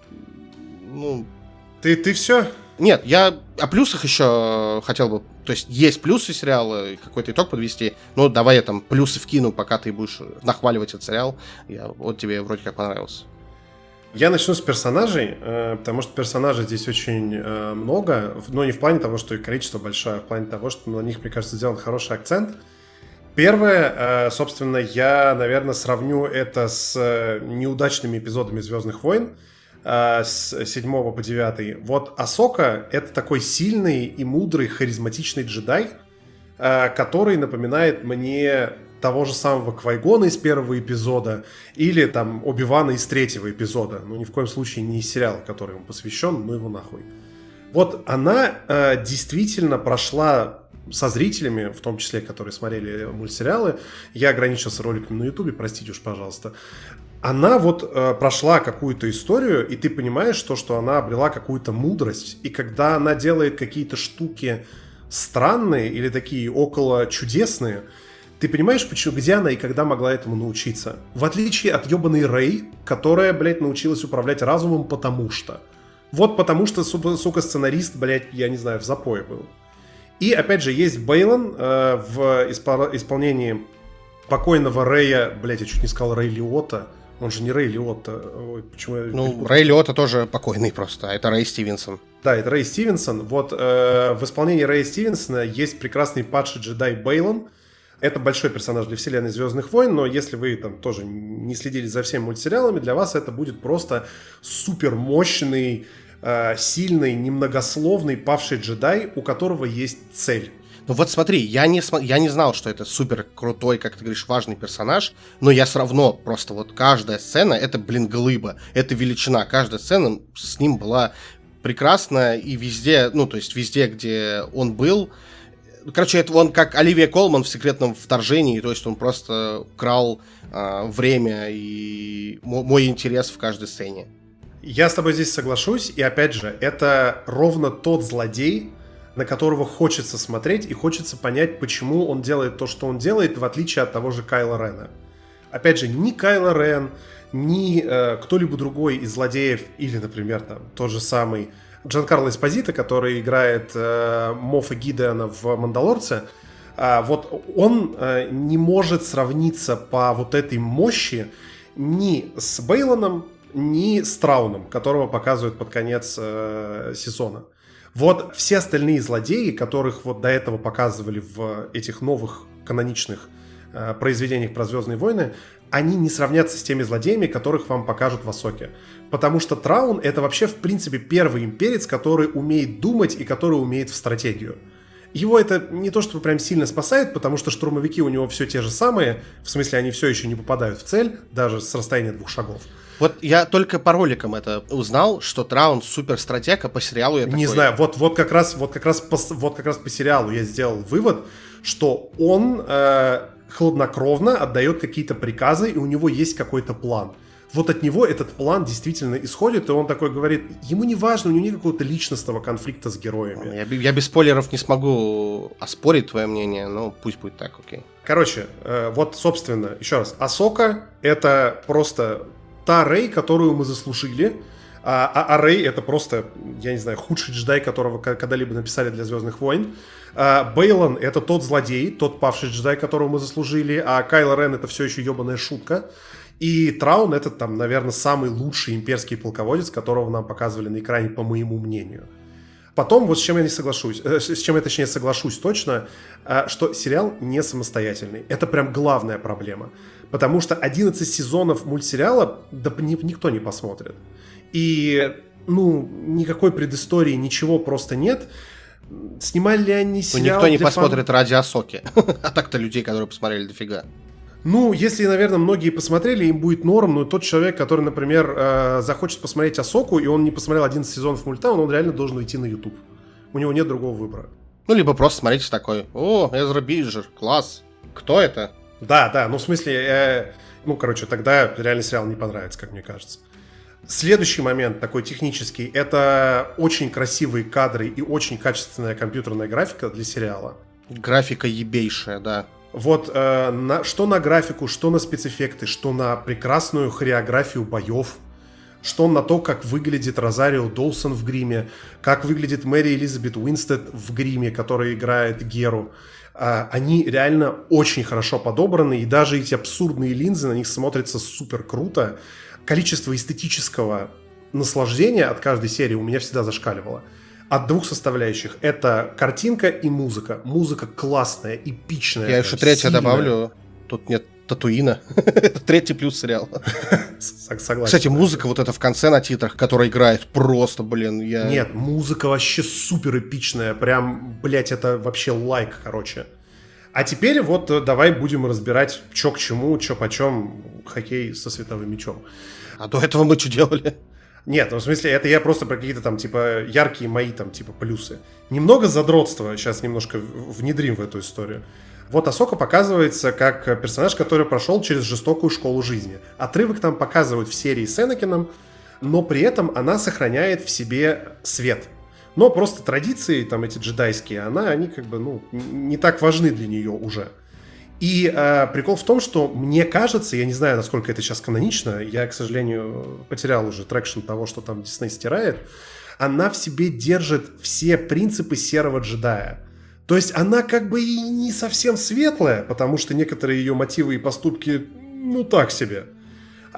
ну... Ты, ты все? Нет, я о плюсах еще хотел бы... То есть есть плюсы сериала, какой-то итог подвести. Ну, давай я там плюсы вкину, пока ты будешь нахваливать этот сериал. Я, вот тебе вроде как понравился. Я начну с персонажей, э, потому что персонажей здесь очень э, много, но не в плане того, что их количество большое, а в плане того, что на них, мне кажется, сделан хороший акцент. Первое, э, собственно, я, наверное, сравню это с неудачными эпизодами Звездных войн с 7 по 9. Вот Асока — это такой сильный и мудрый, харизматичный джедай, который напоминает мне того же самого Квайгона из первого эпизода или там Оби-Вана из третьего эпизода. Ну, ни в коем случае не из сериала, который ему посвящен, ну его нахуй. Вот она э, действительно прошла со зрителями, в том числе, которые смотрели мультсериалы, я ограничился роликами на ютубе, простите уж, пожалуйста, она вот э, прошла какую-то историю, и ты понимаешь то, что она обрела какую-то мудрость, и когда она делает какие-то штуки странные или такие около чудесные, ты понимаешь, почему, где она и когда могла этому научиться? В отличие от ебаной Рэй, которая, блядь, научилась управлять разумом потому что. Вот потому что, сука, сценарист, блядь, я не знаю, в запое был. И, опять же, есть Бейлон э, в испол- исполнении покойного Рэя, блядь, я чуть не сказал Рэй Лиота. Он же не Рэй Лиотта. Ой, почему я... Ну, Рэй Лиота тоже покойный просто, а это Рэй Стивенсон. Да, это Рэй Стивенсон. Вот э, в исполнении Рэя Стивенсона есть прекрасный падший джедай Бейлон, это большой персонаж для вселенной Звездных войн, но если вы там тоже не следили за всеми мультсериалами, для вас это будет просто супер мощный, э, сильный, немногословный павший джедай, у которого есть цель. Ну вот смотри, я не, я не знал, что это супер крутой, как ты говоришь, важный персонаж, но я все равно просто вот каждая сцена, это, блин, глыба, это величина. Каждая сцена с ним была прекрасная, и везде, ну, то есть везде, где он был, Короче, это он как Оливия Колман в секретном вторжении, то есть он просто украл э, время и мой интерес в каждой сцене. Я с тобой здесь соглашусь, и опять же, это ровно тот злодей, на которого хочется смотреть и хочется понять, почему он делает то, что он делает, в отличие от того же Кайла Рена. Опять же, ни Кайла Рен, ни э, кто-либо другой из злодеев, или, например, там, тот же самый Джан Карло Эспозита, который играет э, Мофа Гидеона в «Мандалорце», э, вот он э, не может сравниться по вот этой мощи ни с Бейлоном, ни с Трауном, которого показывают под конец э, сезона. Вот все остальные злодеи, которых вот до этого показывали в этих новых каноничных э, произведениях про Звездные войны, они не сравнятся с теми злодеями, которых вам покажут в Асоке. Потому что Траун это вообще в принципе первый имперец, который умеет думать и который умеет в стратегию. Его это не то, что прям сильно спасает, потому что штурмовики у него все те же самые, в смысле они все еще не попадают в цель, даже с расстояния двух шагов. Вот я только по роликам это узнал, что Траун супер стратег, а по сериалу я Не такой... знаю, вот, вот, как раз, вот, как раз по, вот как раз по сериалу я сделал вывод, что он э, хладнокровно отдает какие-то приказы, и у него есть какой-то план. Вот от него этот план действительно исходит, и он такой говорит, ему не важно, у него нет какого-то личностного конфликта с героями. Я, я без спойлеров не смогу оспорить твое мнение, но пусть будет так, окей. Короче, э, вот, собственно, еще раз, Асока — это просто та Рэй, которую мы заслужили, а, а, а Рэй это просто, я не знаю, худший джедай, которого когда-либо написали для Звездных войн. А, Бейлон это тот злодей, тот павший джедай, которого мы заслужили, а Кайло Рен это все еще ебаная шутка. И Траун это там, наверное, самый лучший имперский полководец, которого нам показывали на экране, по моему мнению. Потом, вот с чем я не соглашусь, э, с чем я точнее соглашусь точно, э, что сериал не самостоятельный. Это прям главная проблема. Потому что 11 сезонов мультсериала да никто не посмотрит. И, ну, никакой предыстории, ничего просто нет. Снимали ли они сериал Ну, никто не посмотрит фан... ради Асоки. а так-то людей, которые посмотрели дофига. Ну, если, наверное, многие посмотрели, им будет норм, но тот человек, который, например, э, захочет посмотреть Асоку, и он не посмотрел 11 сезонов мульта, он, он реально должен уйти на YouTube. У него нет другого выбора. Ну, либо просто смотрите такой, о, Эзра Биджер, класс. Кто это? Да, да, ну, в смысле, э, ну, короче, тогда реально сериал не понравится, как мне кажется. Следующий момент такой технический, это очень красивые кадры и очень качественная компьютерная графика для сериала. Графика ебейшая, да. Вот э, на, что на графику, что на спецэффекты, что на прекрасную хореографию боев. что на то, как выглядит Розарио Доусон в гриме, как выглядит Мэри Элизабет Уинстед в гриме, которая играет Геру. А, они реально очень хорошо подобраны, и даже эти абсурдные линзы на них смотрятся супер круто. Количество эстетического наслаждения от каждой серии у меня всегда зашкаливало. От двух составляющих. Это картинка и музыка. Музыка классная, эпичная. Я еще третье добавлю. Тут нет Татуина. Это третий плюс сериал. Согласен. Кстати, музыка вот эта в конце на титрах, которая играет, просто, блин, я... Нет, музыка вообще супер эпичная. Прям, блять, это вообще лайк, короче. А теперь вот э, давай будем разбирать, что к чему, что почем хоккей со световым мячом. А до этого мы что делали? Нет, ну в смысле, это я просто про какие-то там, типа, яркие мои там, типа, плюсы. Немного задротства сейчас немножко внедрим в эту историю. Вот Асока показывается как персонаж, который прошел через жестокую школу жизни. Отрывок там показывают в серии с Энакином, но при этом она сохраняет в себе свет. Но просто традиции, там эти джедайские, она, они как бы, ну, не так важны для нее уже. И э, прикол в том, что мне кажется, я не знаю, насколько это сейчас канонично, я, к сожалению, потерял уже traction того, что там Дисней стирает, она в себе держит все принципы серого джедая. То есть она как бы и не совсем светлая, потому что некоторые ее мотивы и поступки, ну так себе.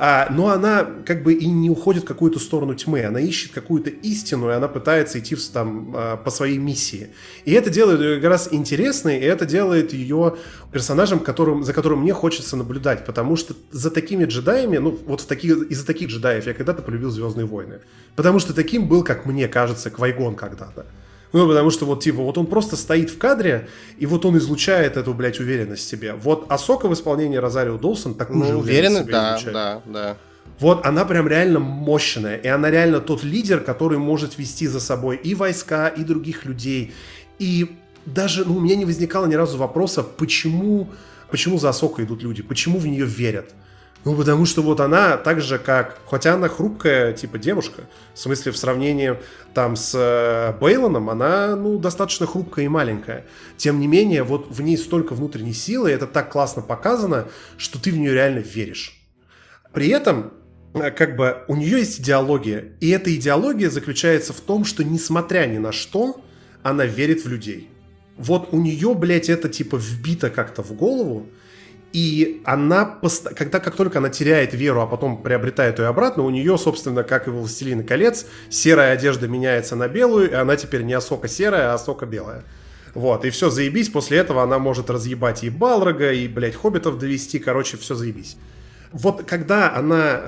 А, но она как бы и не уходит в какую-то сторону тьмы, она ищет какую-то истину, и она пытается идти там а, по своей миссии. И это делает ее как раз интересной, и это делает ее персонажем, которым, за которым мне хочется наблюдать, потому что за такими джедаями, ну вот в из-за таких джедаев я когда-то полюбил «Звездные войны». Потому что таким был, как мне кажется, Квайгон когда-то. Ну, потому что вот, типа, вот он просто стоит в кадре, и вот он излучает эту, блядь, уверенность в себе. Вот Асока в исполнении Розарио Доусон такую ну, же уверенность в да, излучает. да, да. Вот она прям реально мощная, и она реально тот лидер, который может вести за собой и войска, и других людей. И даже ну, у меня не возникало ни разу вопроса, почему, почему за Асокой идут люди, почему в нее верят. Ну, потому что вот она так же, как... Хотя она хрупкая, типа, девушка. В смысле, в сравнении там с э, Бейлоном, она, ну, достаточно хрупкая и маленькая. Тем не менее, вот в ней столько внутренней силы, это так классно показано, что ты в нее реально веришь. При этом, э, как бы, у нее есть идеология. И эта идеология заключается в том, что, несмотря ни на что, она верит в людей. Вот у нее, блядь, это, типа, вбито как-то в голову, и она, когда как только она теряет веру, а потом приобретает ее обратно, у нее, собственно, как и во «Властелина колец», серая одежда меняется на белую, и она теперь не Асока серая, а Асока белая. Вот, и все, заебись, после этого она может разъебать и Балрога, и, блядь, Хоббитов довести, короче, все заебись вот когда она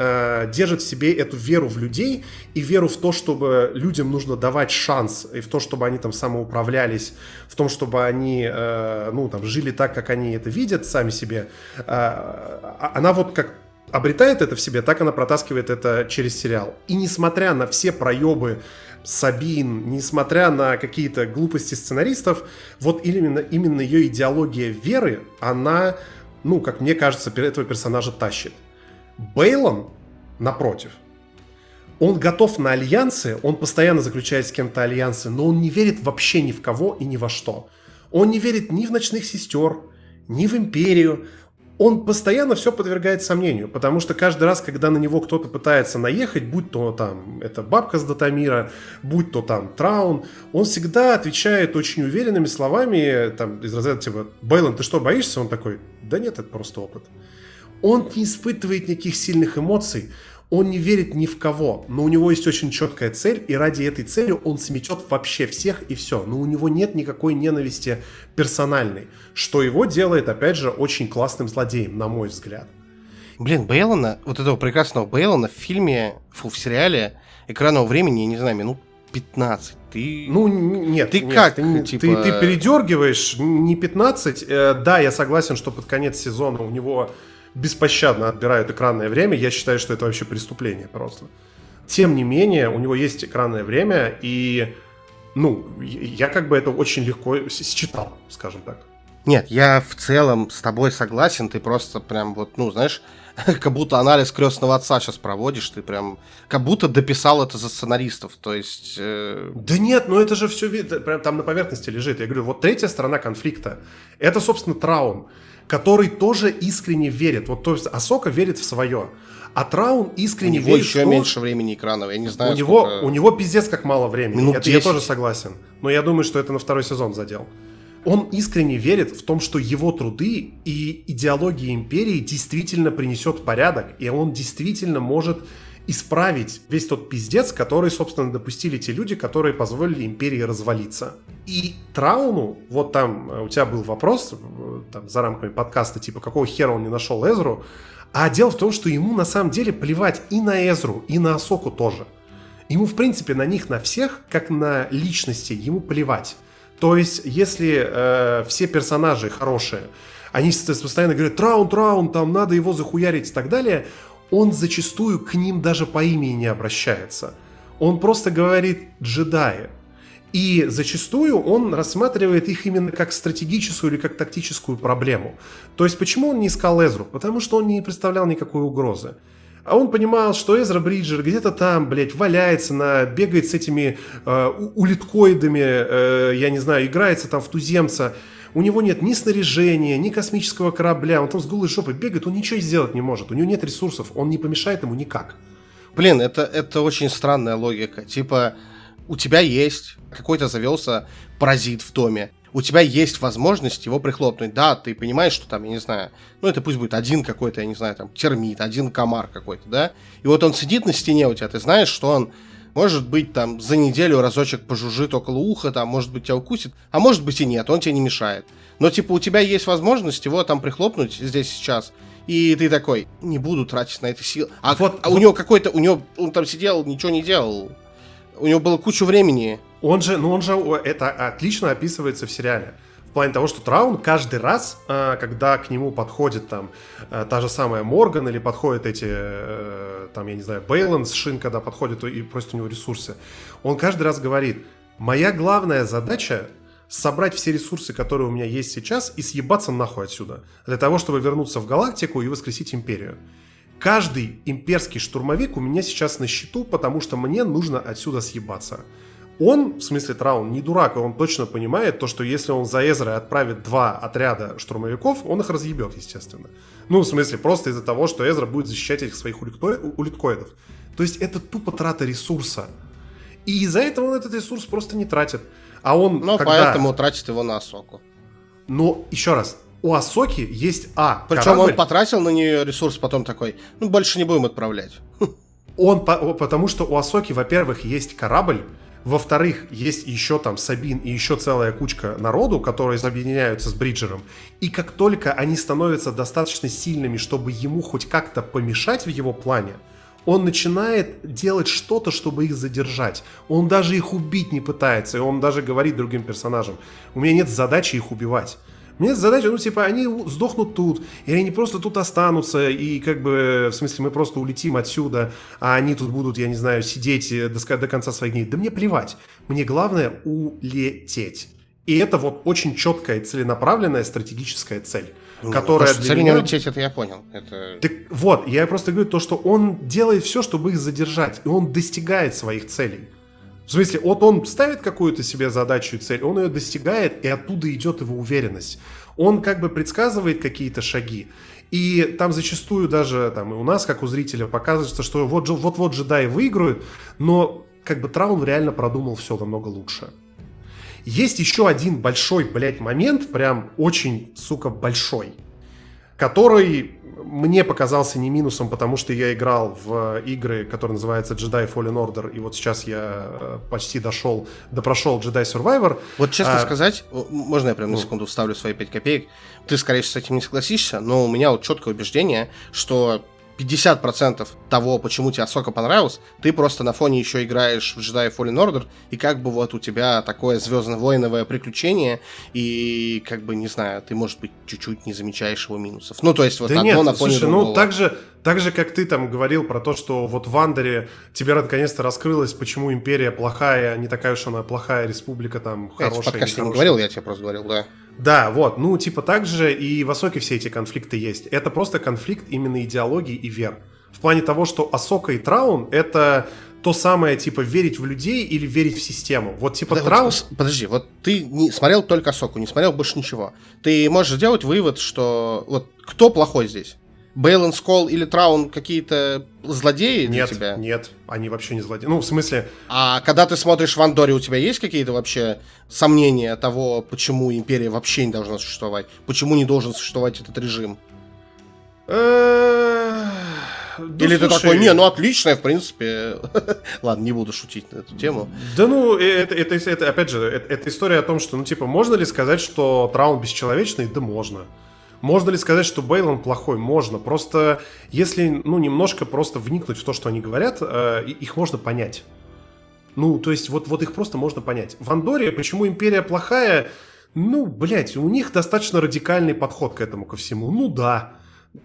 э, держит в себе эту веру в людей и веру в то, чтобы людям нужно давать шанс, и в то, чтобы они там самоуправлялись, в том, чтобы они, э, ну, там, жили так, как они это видят сами себе, э, а, она вот как обретает это в себе, так она протаскивает это через сериал. И несмотря на все проебы Сабин, несмотря на какие-то глупости сценаристов, вот именно, именно ее идеология веры, она ну, как мне кажется, этого персонажа тащит. Бейлон, напротив, он готов на альянсы, он постоянно заключает с кем-то альянсы, но он не верит вообще ни в кого и ни во что. Он не верит ни в ночных сестер, ни в империю, он постоянно все подвергает сомнению, потому что каждый раз, когда на него кто-то пытается наехать, будь то там это бабка с Датамира, будь то там Траун, он всегда отвечает очень уверенными словами, там, из разряда типа, Бейлон, ты что, боишься? Он такой, да нет, это просто опыт. Он не испытывает никаких сильных эмоций, он не верит ни в кого, но у него есть очень четкая цель, и ради этой цели он сметет вообще всех и все. Но у него нет никакой ненависти персональной, что его делает, опять же, очень классным злодеем, на мой взгляд. Блин, Бейлона, вот этого прекрасного Бейлона в фильме, фу, в сериале экранного времени, я не знаю, минут 15. Ты... Ну, нет. Ты нет, как? Ты, типа... ты, ты передергиваешь, не 15. Э, да, я согласен, что под конец сезона у него беспощадно отбирают экранное время, я считаю, что это вообще преступление просто. Тем не менее, у него есть экранное время, и, ну, я как бы это очень легко считал, скажем так. Нет, я в целом с тобой согласен, ты просто прям вот, ну, знаешь, как будто анализ крестного отца сейчас проводишь, ты прям как будто дописал это за сценаристов, то есть... Э... Да нет, ну это же все прям там на поверхности лежит. Я говорю, вот третья сторона конфликта, это, собственно, Траун который тоже искренне верит. Вот то есть Асока верит в свое. А Траун искренне у него верит еще в то, меньше времени экранов, я не знаю. У него, сколько... у него пиздец как мало времени. Минут это я 10. тоже согласен. Но я думаю, что это на второй сезон задел. Он искренне верит в том, что его труды и идеология империи действительно принесет порядок, и он действительно может исправить весь тот пиздец, который, собственно, допустили те люди, которые позволили империи развалиться. И Трауну, вот там э, у тебя был вопрос э, там, за рамками подкаста, типа, какого хера он не нашел Эзру, а дело в том, что ему на самом деле плевать и на Эзру, и на Асоку тоже. Ему, в принципе, на них, на всех, как на личности, ему плевать. То есть, если э, все персонажи хорошие, они постоянно говорят, Траун, Траун, там надо его захуярить и так далее, он зачастую к ним даже по имени не обращается. Он просто говорит «джедаи». И зачастую он рассматривает их именно как стратегическую или как тактическую проблему. То есть почему он не искал Эзру? Потому что он не представлял никакой угрозы. А он понимал, что Эзра Бриджер где-то там, блядь, валяется, на, бегает с этими э, улиткоидами, э, я не знаю, играется там в туземца. У него нет ни снаряжения, ни космического корабля. Он там с голой жопой бегает, он ничего сделать не может. У него нет ресурсов, он не помешает ему никак. Блин, это, это очень странная логика. Типа, у тебя есть какой-то завелся паразит в доме. У тебя есть возможность его прихлопнуть. Да, ты понимаешь, что там, я не знаю, ну это пусть будет один какой-то, я не знаю, там, термит, один комар какой-то, да? И вот он сидит на стене у тебя, ты знаешь, что он может быть, там, за неделю разочек пожужжит около уха, там, может быть, тебя укусит, а может быть и нет, он тебе не мешает. Но, типа, у тебя есть возможность его там прихлопнуть здесь сейчас, и ты такой, не буду тратить на это силы. А, Вот- а у вот- него какой-то, у него, он там сидел, ничего не делал. У него было кучу времени. Он же, ну он же, это отлично описывается в сериале. В плане того, что Траун каждый раз, э, когда к нему подходит там э, та же самая Морган или подходят эти, э, там, я не знаю, Бейлон с Шин, когда подходит и просит у него ресурсы, он каждый раз говорит, моя главная задача собрать все ресурсы, которые у меня есть сейчас, и съебаться нахуй отсюда. Для того, чтобы вернуться в галактику и воскресить империю. Каждый имперский штурмовик у меня сейчас на счету, потому что мне нужно отсюда съебаться. Он, в смысле Траун, не дурак, и он точно понимает то, что если он за Эзрой отправит два отряда штурмовиков, он их разъебет, естественно. Ну, в смысле, просто из-за того, что Эзра будет защищать этих своих улитко- улиткоидов. То есть это тупо трата ресурса. И из-за этого он этот ресурс просто не тратит. А он, Но когда... поэтому тратит его на Асоку. Но, еще раз, у Асоки есть А. Причем корабль, он потратил на нее ресурс, потом такой, ну, больше не будем отправлять. Он, потому что у Асоки, во-первых, есть корабль, во-вторых, есть еще там Сабин и еще целая кучка народу, которые объединяются с Бриджером. И как только они становятся достаточно сильными, чтобы ему хоть как-то помешать в его плане, он начинает делать что-то, чтобы их задержать. Он даже их убить не пытается, и он даже говорит другим персонажам, у меня нет задачи их убивать. Есть задача, ну, типа, они сдохнут тут, или они просто тут останутся, и как бы, в смысле, мы просто улетим отсюда, а они тут будут, я не знаю, сидеть э, до, до конца своих дней. Да мне плевать. Мне главное улететь. И это вот очень четкая, целенаправленная стратегическая цель, которая То, что для цель меня... не улететь, это я понял. Это... Так вот, я просто говорю то, что он делает все, чтобы их задержать, и он достигает своих целей. В смысле, вот он ставит какую-то себе задачу и цель, он ее достигает, и оттуда идет его уверенность. Он как бы предсказывает какие-то шаги. И там зачастую даже там, и у нас, как у зрителя, показывается, что вот- вот-вот джедаи выиграют, но как бы Траун реально продумал все намного лучше. Есть еще один большой, блядь, момент, прям очень, сука, большой, который мне показался не минусом, потому что я играл в игры, которые называются Jedi Fallen Order, и вот сейчас я э, почти дошел, допрошел Jedi Survivor. Вот честно А, сказать, можно я прям на ну. секунду вставлю свои 5 копеек? Ты, скорее всего, с этим не согласишься, но у меня вот четкое убеждение, что 50% того, почему тебе Асока понравилось, ты просто на фоне еще играешь в Jedi Fallen Order, и как бы вот у тебя такое звездно-воиновое приключение, и как бы, не знаю, ты, может быть, чуть-чуть не замечаешь его минусов. Ну, то есть вот да одно нет, на фоне слушай, другого. ну так же, так же, как ты там говорил про то, что вот в Андере тебе наконец-то раскрылось, почему империя плохая, не такая уж она плохая, республика там Я хорошая. в подкасте не говорил, я тебе просто говорил, да. Да, вот, ну, типа так же и в Асоке все эти конфликты есть. Это просто конфликт именно идеологии и вер. В плане того, что Асока и Траун — это то самое, типа, верить в людей или верить в систему. Вот, типа, да, Траун... Вот, подожди, вот ты не смотрел только Соку, не смотрел больше ничего. Ты можешь сделать вывод, что вот кто плохой здесь? Бейлон Скол или Траун какие-то злодеи нет, для тебя? Нет, они вообще не злодеи. Ну, в смысле... А когда ты смотришь в Андоре, у тебя есть какие-то вообще сомнения того, почему Империя вообще не должна существовать? Почему не должен существовать этот режим? Э, да Или слушай, ты такой, не, ну отличная, в принципе. Ладно, не буду шутить на эту тему. Да ну, э, это, это, это опять же, это, это история о том, что, ну, типа, можно ли сказать, что Траун бесчеловечный? Да можно. Можно ли сказать, что Бейлон плохой? Можно. Просто если, ну, немножко просто вникнуть в то, что они говорят, э, их можно понять. Ну, то есть, вот, вот их просто можно понять. В Андоре, почему Империя плохая? Ну, блядь, у них достаточно радикальный подход к этому ко всему. Ну да.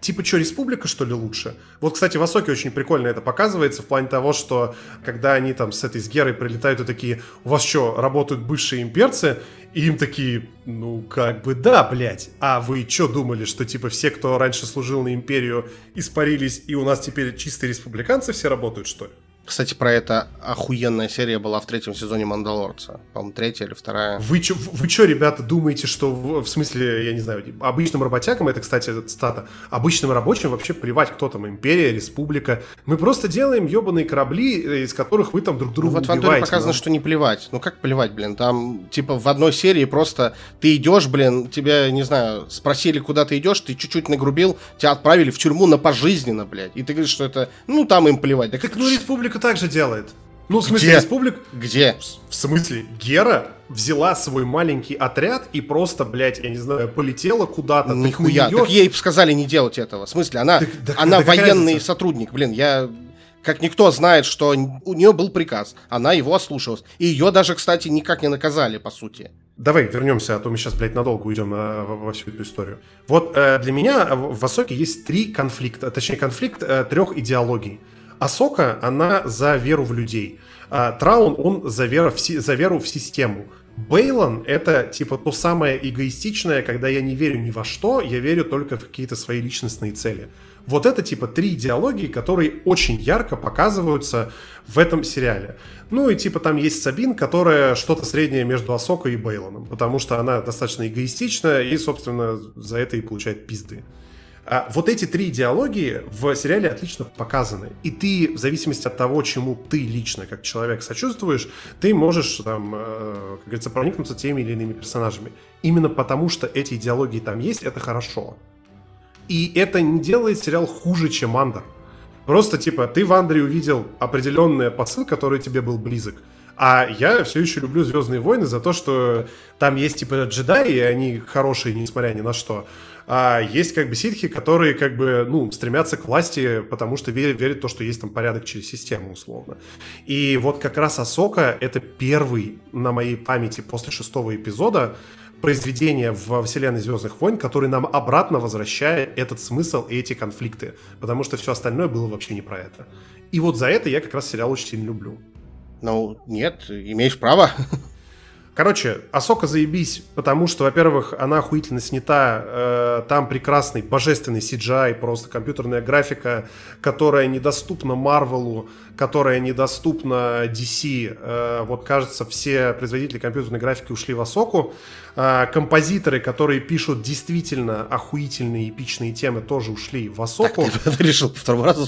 Типа, что, республика, что ли, лучше? Вот, кстати, в Осоке очень прикольно это показывается в плане того, что когда они там с этой с Герой прилетают и такие, у вас что, работают бывшие имперцы? И им такие, ну, как бы да, блядь. А вы что думали, что, типа, все, кто раньше служил на империю, испарились, и у нас теперь чистые республиканцы все работают, что ли? Кстати, про это охуенная серия была в третьем сезоне Мандалорца. По-моему, третья или вторая. Вы что, вы чё, ребята, думаете, что, в, в смысле, я не знаю, обычным работягам, это, кстати, цитата, обычным рабочим вообще плевать, кто там, империя, республика. Мы просто делаем ебаные корабли, э, из которых вы там друг друга ну, вот убиваете. Вот в Андоре показано, но... что не плевать. Ну как плевать, блин? Там, типа, в одной серии просто ты идешь, блин, тебя, не знаю, спросили, куда ты идешь, ты чуть-чуть нагрубил, тебя отправили в тюрьму на пожизненно, блядь. И ты говоришь, что это, ну, там им плевать. Так, так ну, республика Республика также делает. Ну, в смысле, Где? Республика... Где? В, в смысле, Гера взяла свой маленький отряд и просто, блядь, я не знаю, полетела куда-то. Нихуя, так, нее... так ей сказали не делать этого. В смысле, она, так, так, она так военный сотрудник. Блин, я как никто знает, что у нее был приказ, она его ослушалась. И ее даже, кстати, никак не наказали, по сути. Давай вернемся, а то мы сейчас, блядь, надолго уйдем на, во, всю эту историю. Вот э, для меня в Высоке есть три конфликта, точнее конфликт э, трех идеологий. Асока, она за веру в людей. А Траун, он за веру, в, за веру в систему. Бейлон — это типа то самое эгоистичное, когда я не верю ни во что, я верю только в какие-то свои личностные цели. Вот это типа три идеологии, которые очень ярко показываются в этом сериале. Ну и типа там есть Сабин, которая что-то среднее между Асокой и Бейлоном, потому что она достаточно эгоистичная и, собственно, за это и получает пизды. А вот эти три идеологии в сериале отлично показаны. И ты, в зависимости от того, чему ты лично, как человек, сочувствуешь, ты можешь, там, э, как говорится, проникнуться теми или иными персонажами. Именно потому, что эти идеологии там есть, это хорошо. И это не делает сериал хуже, чем Андер. Просто, типа, ты в Андре увидел определенный посыл, который тебе был близок. А я все еще люблю Звездные войны за то, что там есть типа джедаи, и они хорошие, несмотря ни на что. А есть как бы ситхи, которые как бы, ну, стремятся к власти, потому что верят, верят в то, что есть там порядок через систему, условно. И вот как раз Асока — это первый на моей памяти после шестого эпизода произведение в вселенной Звездных войн, который нам обратно возвращает этот смысл и эти конфликты, потому что все остальное было вообще не про это. И вот за это я как раз сериал очень сильно люблю. Ну, нет, имеешь право. Короче, Асока заебись, потому что, во-первых, она охуительно снята, э, там прекрасный, божественный CGI, просто компьютерная графика, которая недоступна Марвелу, которая недоступна DC. Э, вот, кажется, все производители компьютерной графики ушли в Асоку. Э, композиторы, которые пишут действительно охуительные, эпичные темы, тоже ушли в Асоку. Так, ты решил по второму разу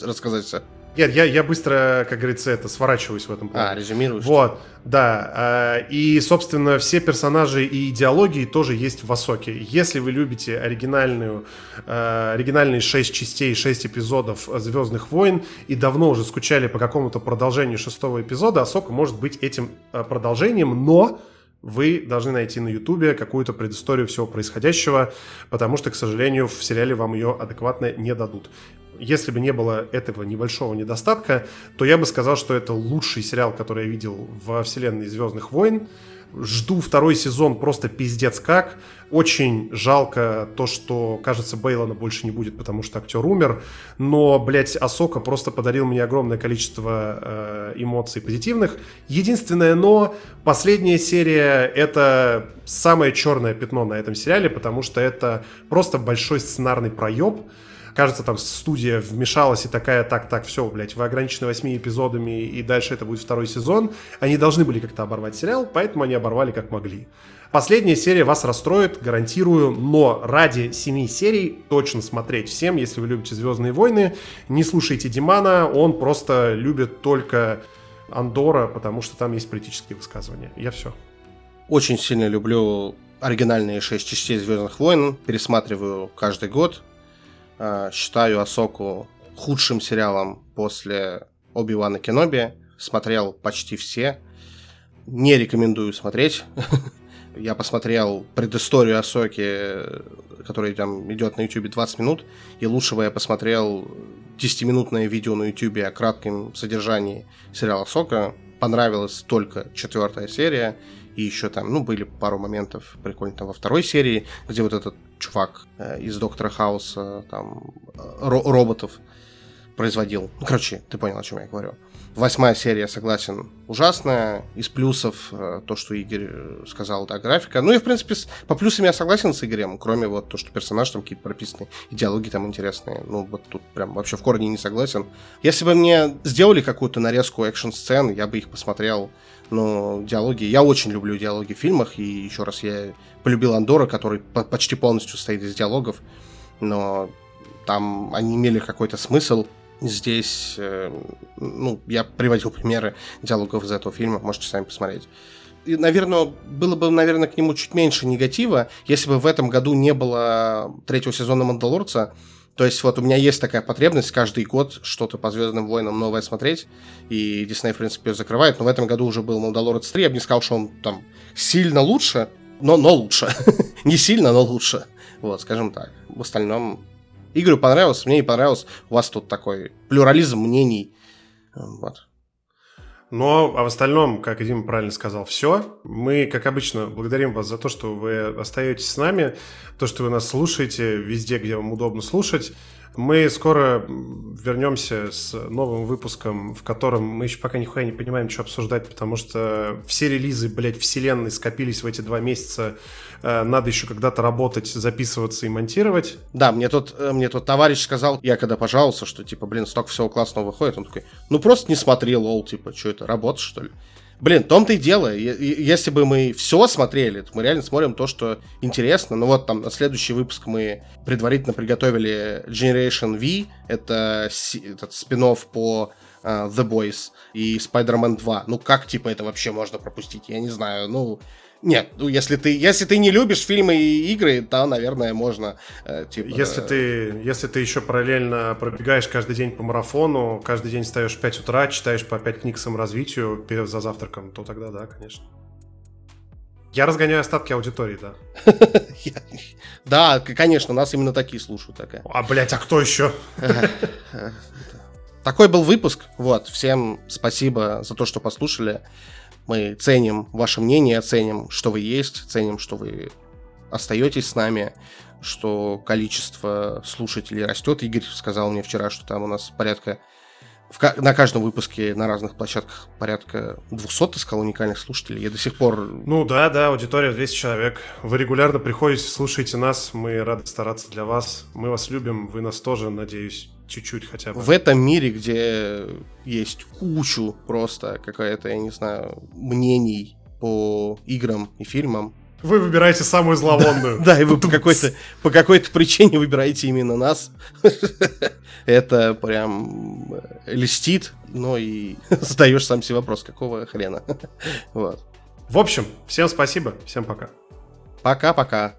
рассказать все. Нет, я, я быстро, как говорится, это сворачиваюсь в этом плане. А, резюмируешь. Вот, да. А, и, собственно, все персонажи и идеологии тоже есть в Асоке. Если вы любите оригинальную, а, оригинальные 6 частей, 6 эпизодов Звездных войн и давно уже скучали по какому-то продолжению шестого эпизода, Асока может быть этим а, продолжением, но вы должны найти на Ютубе какую-то предысторию всего происходящего, потому что, к сожалению, в сериале вам ее адекватно не дадут если бы не было этого небольшого недостатка, то я бы сказал, что это лучший сериал, который я видел во вселенной Звездных войн. Жду второй сезон просто пиздец как. Очень жалко то, что, кажется, Бейлона больше не будет, потому что актер умер. Но, блядь, Асока просто подарил мне огромное количество э, эмоций позитивных. Единственное но, последняя серия — это самое черное пятно на этом сериале, потому что это просто большой сценарный проеб кажется, там студия вмешалась и такая, так, так, все, блядь, вы ограничены восьми эпизодами, и дальше это будет второй сезон. Они должны были как-то оборвать сериал, поэтому они оборвали как могли. Последняя серия вас расстроит, гарантирую, но ради семи серий точно смотреть всем, если вы любите «Звездные войны». Не слушайте Димана, он просто любит только Андора, потому что там есть политические высказывания. Я все. Очень сильно люблю оригинальные шесть частей Звездных войн, пересматриваю каждый год. А, считаю Асоку худшим сериалом после Оби-Вана Кеноби. Смотрел почти все. Не рекомендую смотреть. Я посмотрел предысторию Асоки, которая там идет на YouTube 20 минут, и лучше бы я посмотрел 10-минутное видео на YouTube о кратком содержании сериала Асока. Понравилась только четвертая серия, и еще там, ну, были пару моментов прикольно там во второй серии, где вот этот чувак э, из Доктора Хауса там ро- роботов производил. Ну, короче, ты понял, о чем я говорю. Восьмая серия, согласен, ужасная. Из плюсов э, то, что Игорь э, сказал, да, графика. Ну и, в принципе, по плюсам я согласен с Игорем, кроме вот то, что персонаж там какие-то прописаны, идеологии там интересные. Ну, вот тут прям вообще в корне не согласен. Если бы мне сделали какую-то нарезку экшн-сцен, я бы их посмотрел. Но диалоги... Я очень люблю диалоги в фильмах, и еще раз я полюбил Андора, который по почти полностью состоит из диалогов, но там они имели какой-то смысл, Здесь, э, ну, я приводил примеры диалогов из этого фильма, можете сами посмотреть. И, наверное, было бы, наверное, к нему чуть меньше негатива, если бы в этом году не было третьего сезона «Мандалорца», то есть вот у меня есть такая потребность каждый год что-то по Звездным войнам новое смотреть, и Дисней, в принципе, ее закрывает, но в этом году уже был «Мандалорец 3», я бы не сказал, что он там сильно лучше, но, но лучше. не сильно, но лучше. Вот, скажем так. В остальном Игорю понравилось, мне не понравилось. У вас тут такой плюрализм мнений. Вот. Но а в остальном, как Дима правильно сказал, все. Мы, как обычно, благодарим вас за то, что вы остаетесь с нами, то, что вы нас слушаете везде, где вам удобно слушать. Мы скоро вернемся с новым выпуском, в котором мы еще пока нихуя не понимаем, что обсуждать, потому что все релизы, блядь, вселенной скопились в эти два месяца. Э, надо еще когда-то работать, записываться и монтировать. Да, мне тот, э, мне тот товарищ сказал, я когда пожаловался, что, типа, блин, столько всего классного выходит, он такой, ну просто не смотри, лол, типа, что это, работа, что ли? Блин, в том-то и дело. Если бы мы все смотрели, то мы реально смотрим то, что интересно. Ну вот там на следующий выпуск мы предварительно приготовили Generation V. Это этот спин по uh, The Boys и Spider-Man 2. Ну как, типа, это вообще можно пропустить? Я не знаю. Ну, нет, ну если ты, если ты не любишь фильмы и игры, то, наверное, можно. Э, типа, если, ты, если ты еще параллельно пробегаешь каждый день по марафону, каждый день встаешь в 5 утра, читаешь по 5 книг саморазвитию перед за завтраком, то тогда да, конечно. Я разгоняю остатки аудитории, да. Да, конечно, нас именно такие слушают. Такая. А, блядь, а кто еще? Такой был выпуск. Вот, всем спасибо за то, что послушали. Мы ценим ваше мнение, ценим, что вы есть, ценим, что вы остаетесь с нами, что количество слушателей растет. Игорь сказал мне вчера, что там у нас порядка в, на каждом выпуске на разных площадках порядка 200, ты сказал, уникальных слушателей. Я до сих пор... Ну да, да, аудитория 200 человек. Вы регулярно приходите, слушаете нас, мы рады стараться для вас. Мы вас любим, вы нас тоже, надеюсь, чуть-чуть хотя бы. В этом мире, где есть кучу просто какая-то, я не знаю, мнений по играм и фильмам, вы выбираете самую зловонную. Да, и вы по какой-то, по какой-то причине выбираете именно нас. Это прям э, льстит, но и задаешь сам себе вопрос, какого хрена. Вот. В общем, всем спасибо, всем пока. Пока-пока.